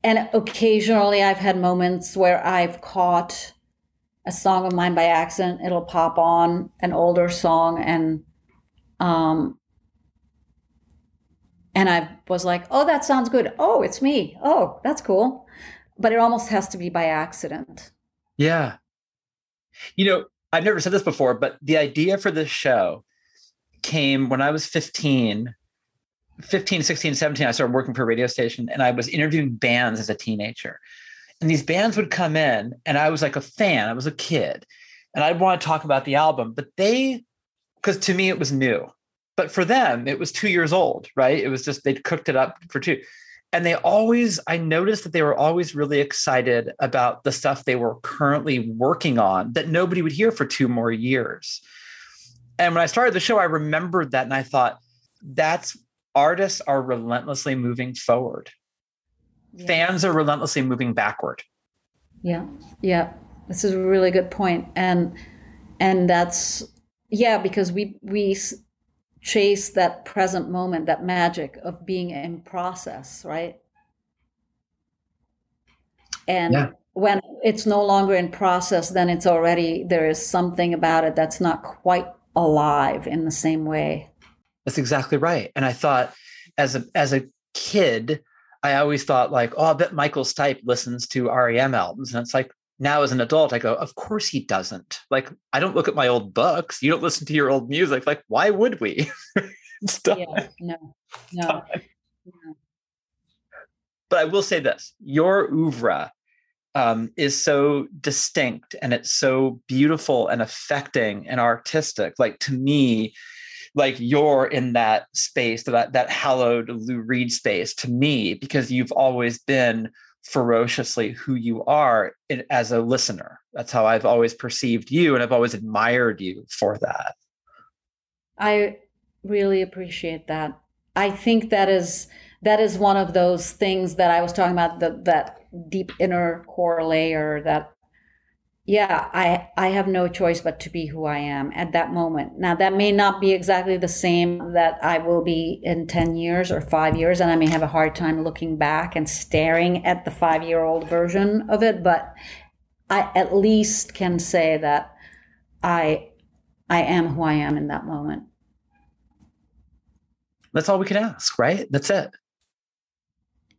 Speaker 2: and occasionally i've had moments where i've caught a song of mine by accident, it'll pop on an older song and um and I was like, "Oh, that sounds good. Oh, it's me. Oh, that's cool." But it almost has to be by accident.
Speaker 1: Yeah. You know, I've never said this before, but the idea for this show came when I was 15, 15, 16, 17. I started working for a radio station and I was interviewing bands as a teenager. And these bands would come in, and I was like a fan, I was a kid, and I'd want to talk about the album, but they, because to me it was new, but for them it was two years old, right? It was just they'd cooked it up for two. And they always, I noticed that they were always really excited about the stuff they were currently working on that nobody would hear for two more years. And when I started the show, I remembered that and I thought, that's artists are relentlessly moving forward yeah. fans are relentlessly moving backward.
Speaker 2: Yeah, yeah, this is a really good point, and and that's yeah because we we chase that present moment, that magic of being in process, right? And yeah. when it's no longer in process, then it's already there is something about it that's not quite alive in the same way.
Speaker 1: That's exactly right. And I thought as a as a kid, I always thought like, oh, I bet Michael Stipe listens to REM albums. And it's like now as an adult, I go, of course he doesn't. Like, I don't look at my old books. You don't listen to your old music. Like, why would we?
Speaker 2: yeah, no, no.
Speaker 1: But I will say this your oeuvre um, is so distinct and it's so beautiful and affecting and artistic. Like, to me, like you're in that space, that that hallowed Lou Reed space to me, because you've always been ferociously who you are in, as a listener. That's how I've always perceived you, and I've always admired you for that.
Speaker 2: I really appreciate that. I think that is that is one of those things that I was talking about the, that deep inner core layer that yeah i i have no choice but to be who i am at that moment. Now that may not be exactly the same that i will be in 10 years or 5 years and i may have a hard time looking back and staring at the 5 year old version of it but i at least can say that i i am who i am in that moment.
Speaker 1: That's all we can ask right? That's it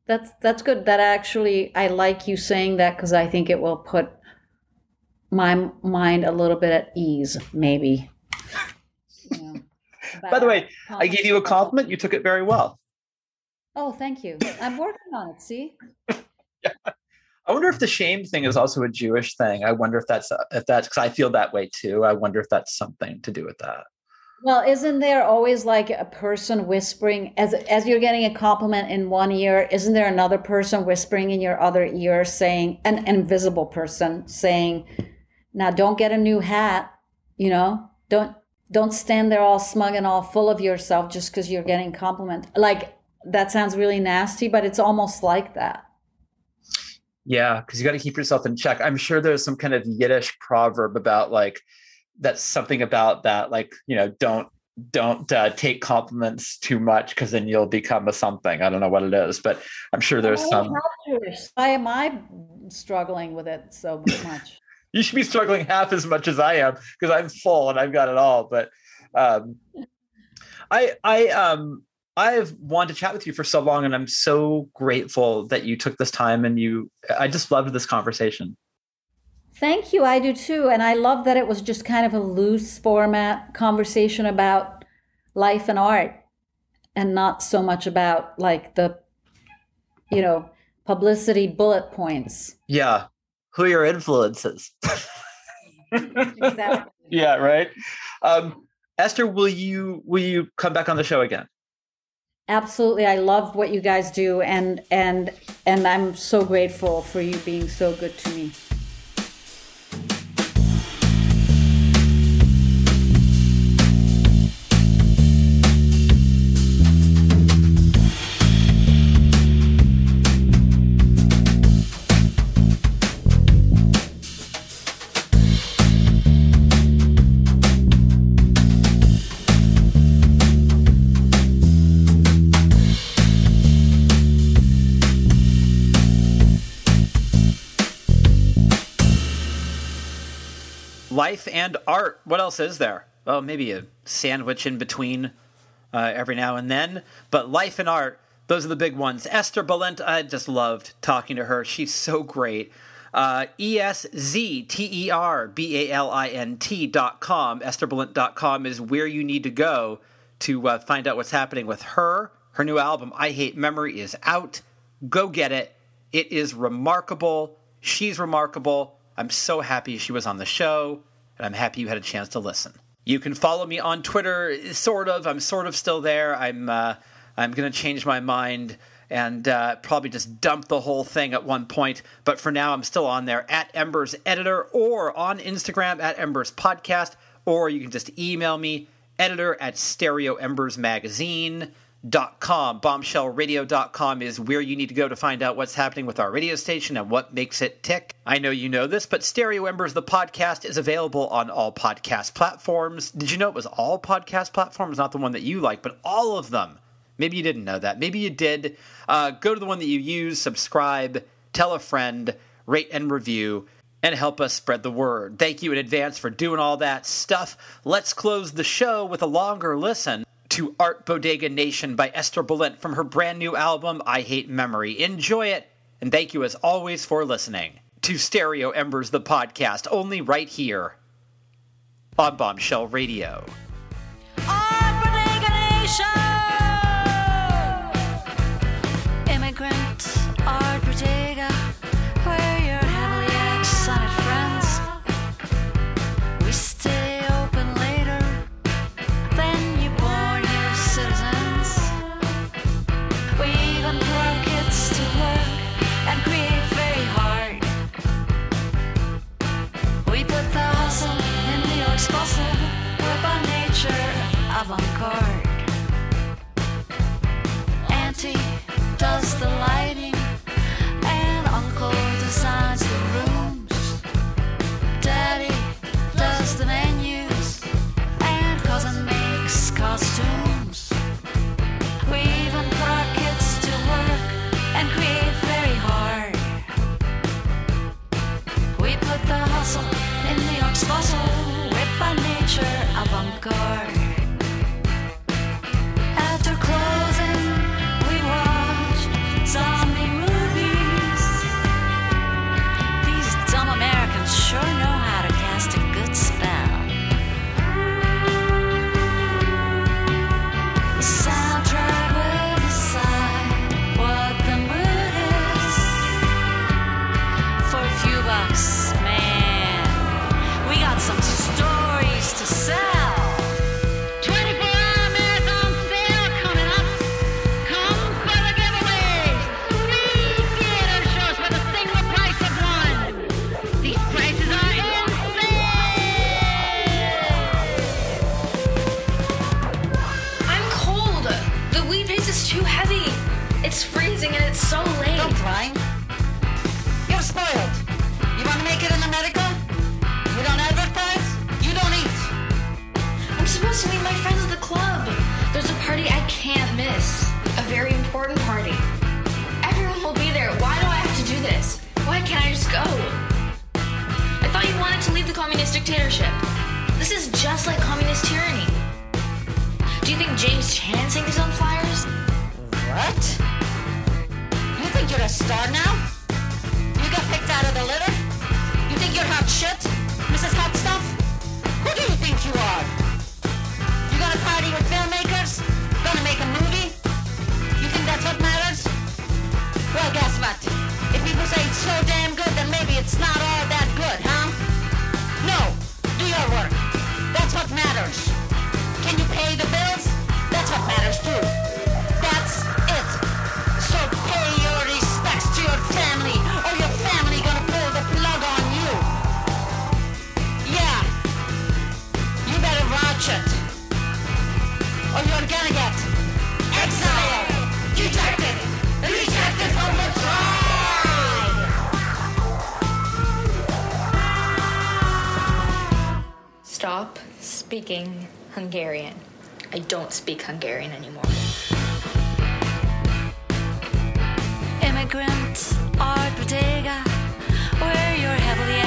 Speaker 2: that's that's good that actually i like you saying that because i think it will put my mind a little bit at ease, maybe.
Speaker 1: By the way, I gave you a compliment. You took it very well.
Speaker 2: Oh, thank you. I'm working on it. See.
Speaker 1: yeah. I wonder if the shame thing is also a Jewish thing. I wonder if that's if that's because I feel that way too. I wonder if that's something to do with that.
Speaker 2: Well, isn't there always like a person whispering as as you're getting a compliment in one ear? Isn't there another person whispering in your other ear, saying an invisible person saying, now don't get a new hat, you know, don't don't stand there all smug and all full of yourself just because you're getting compliment. Like that sounds really nasty, but it's almost like that.
Speaker 1: Yeah, because you got to keep yourself in check. I'm sure there's some kind of Yiddish proverb about like that's something about that, like you know, don't don't uh, take compliments too much because then you'll become a something. I don't know what it is, but I'm sure there's some.
Speaker 2: Why am I struggling with it so much?
Speaker 1: you should be struggling half as much as I am because I'm full and I've got it all. But um, I I um I've wanted to chat with you for so long, and I'm so grateful that you took this time and you. I just loved this conversation.
Speaker 4: Thank you. I do too. And I love that it was just kind of a loose format conversation about life and art and not so much about like the, you know, publicity bullet points.
Speaker 1: Yeah. Who are your influences?
Speaker 4: Exactly.
Speaker 1: yeah, right. Um, Eszter, will you will you come back on the show again?
Speaker 4: Absolutely. I love what you guys do and and and I'm so grateful for you being so good to me.
Speaker 1: Life and art. What else is there? Well, maybe a sandwich in between uh, every now and then. But life and art, those are the big ones. Eszter Balint, I just loved talking to her. She's so great. Uh, E S Z T E R B A L I N T dot com, EszterBalint.com is where you need to go to uh, find out what's happening with her. Her new album, I Hate Memory, is out. Go get it. It is remarkable. She's remarkable. I'm so happy she was on the show, and I'm happy you had a chance to listen. You can follow me on Twitter, sort of. I'm sort of still there. I'm uh, I'm going to change my mind and uh, probably just dump the whole thing at one point. But for now, I'm still on there at Embers Editor or on Instagram at Embers Podcast, or you can just email me editor at Stereo Embers Magazine com. Bombshellradio.com is where you need to go to find out what's happening with our radio station and what makes it tick. I know you know this but stereo embers the podcast is available on all podcast platforms. Did you know it was all podcast platforms? Not the one that you like but all of them. Maybe you didn't know that. Maybe you did. Uh, go to the one that you use subscribe tell a friend rate and review and help us spread the word. Thank you in advance for doing all that stuff. Let's close the show with a longer listen to Art Bodega Nation by Eszter Balint from her brand new album, I Hate Memory. Enjoy it, and thank you as always for listening to Stereo Embers, the podcast, only right here on Bombshell Radio.
Speaker 2: Art Bodega Nation! Immigrant Art Bodega, avant-garde.
Speaker 5: Can't miss. A very important party. Everyone will be there. Why do I have to do this? Why can't I just go? I thought you wanted to leave the communist dictatorship. This is just like communist tyranny. Do you think James Chansing is on flyers?
Speaker 6: What? You think you're a star now? You got picked out of the litter? You think you're hot shit, Mrs. Hot Stuff? Who do you think you are? You gonna party with filmmakers? Gonna make a movie? You think that's what matters? Well, guess what? If people say it's so damn good, then maybe it's not all that good, huh? No, do your work. That's what matters. Can you pay the bills? That's what matters too. That's it. So pay your respects to your family, or your family gonna pull the plug on you. Yeah. You better watch it. Or you're gonna get
Speaker 5: Stop speaking Hungarian. I don't speak Hungarian anymore.
Speaker 7: Immigrant Art Bodega, where your heavily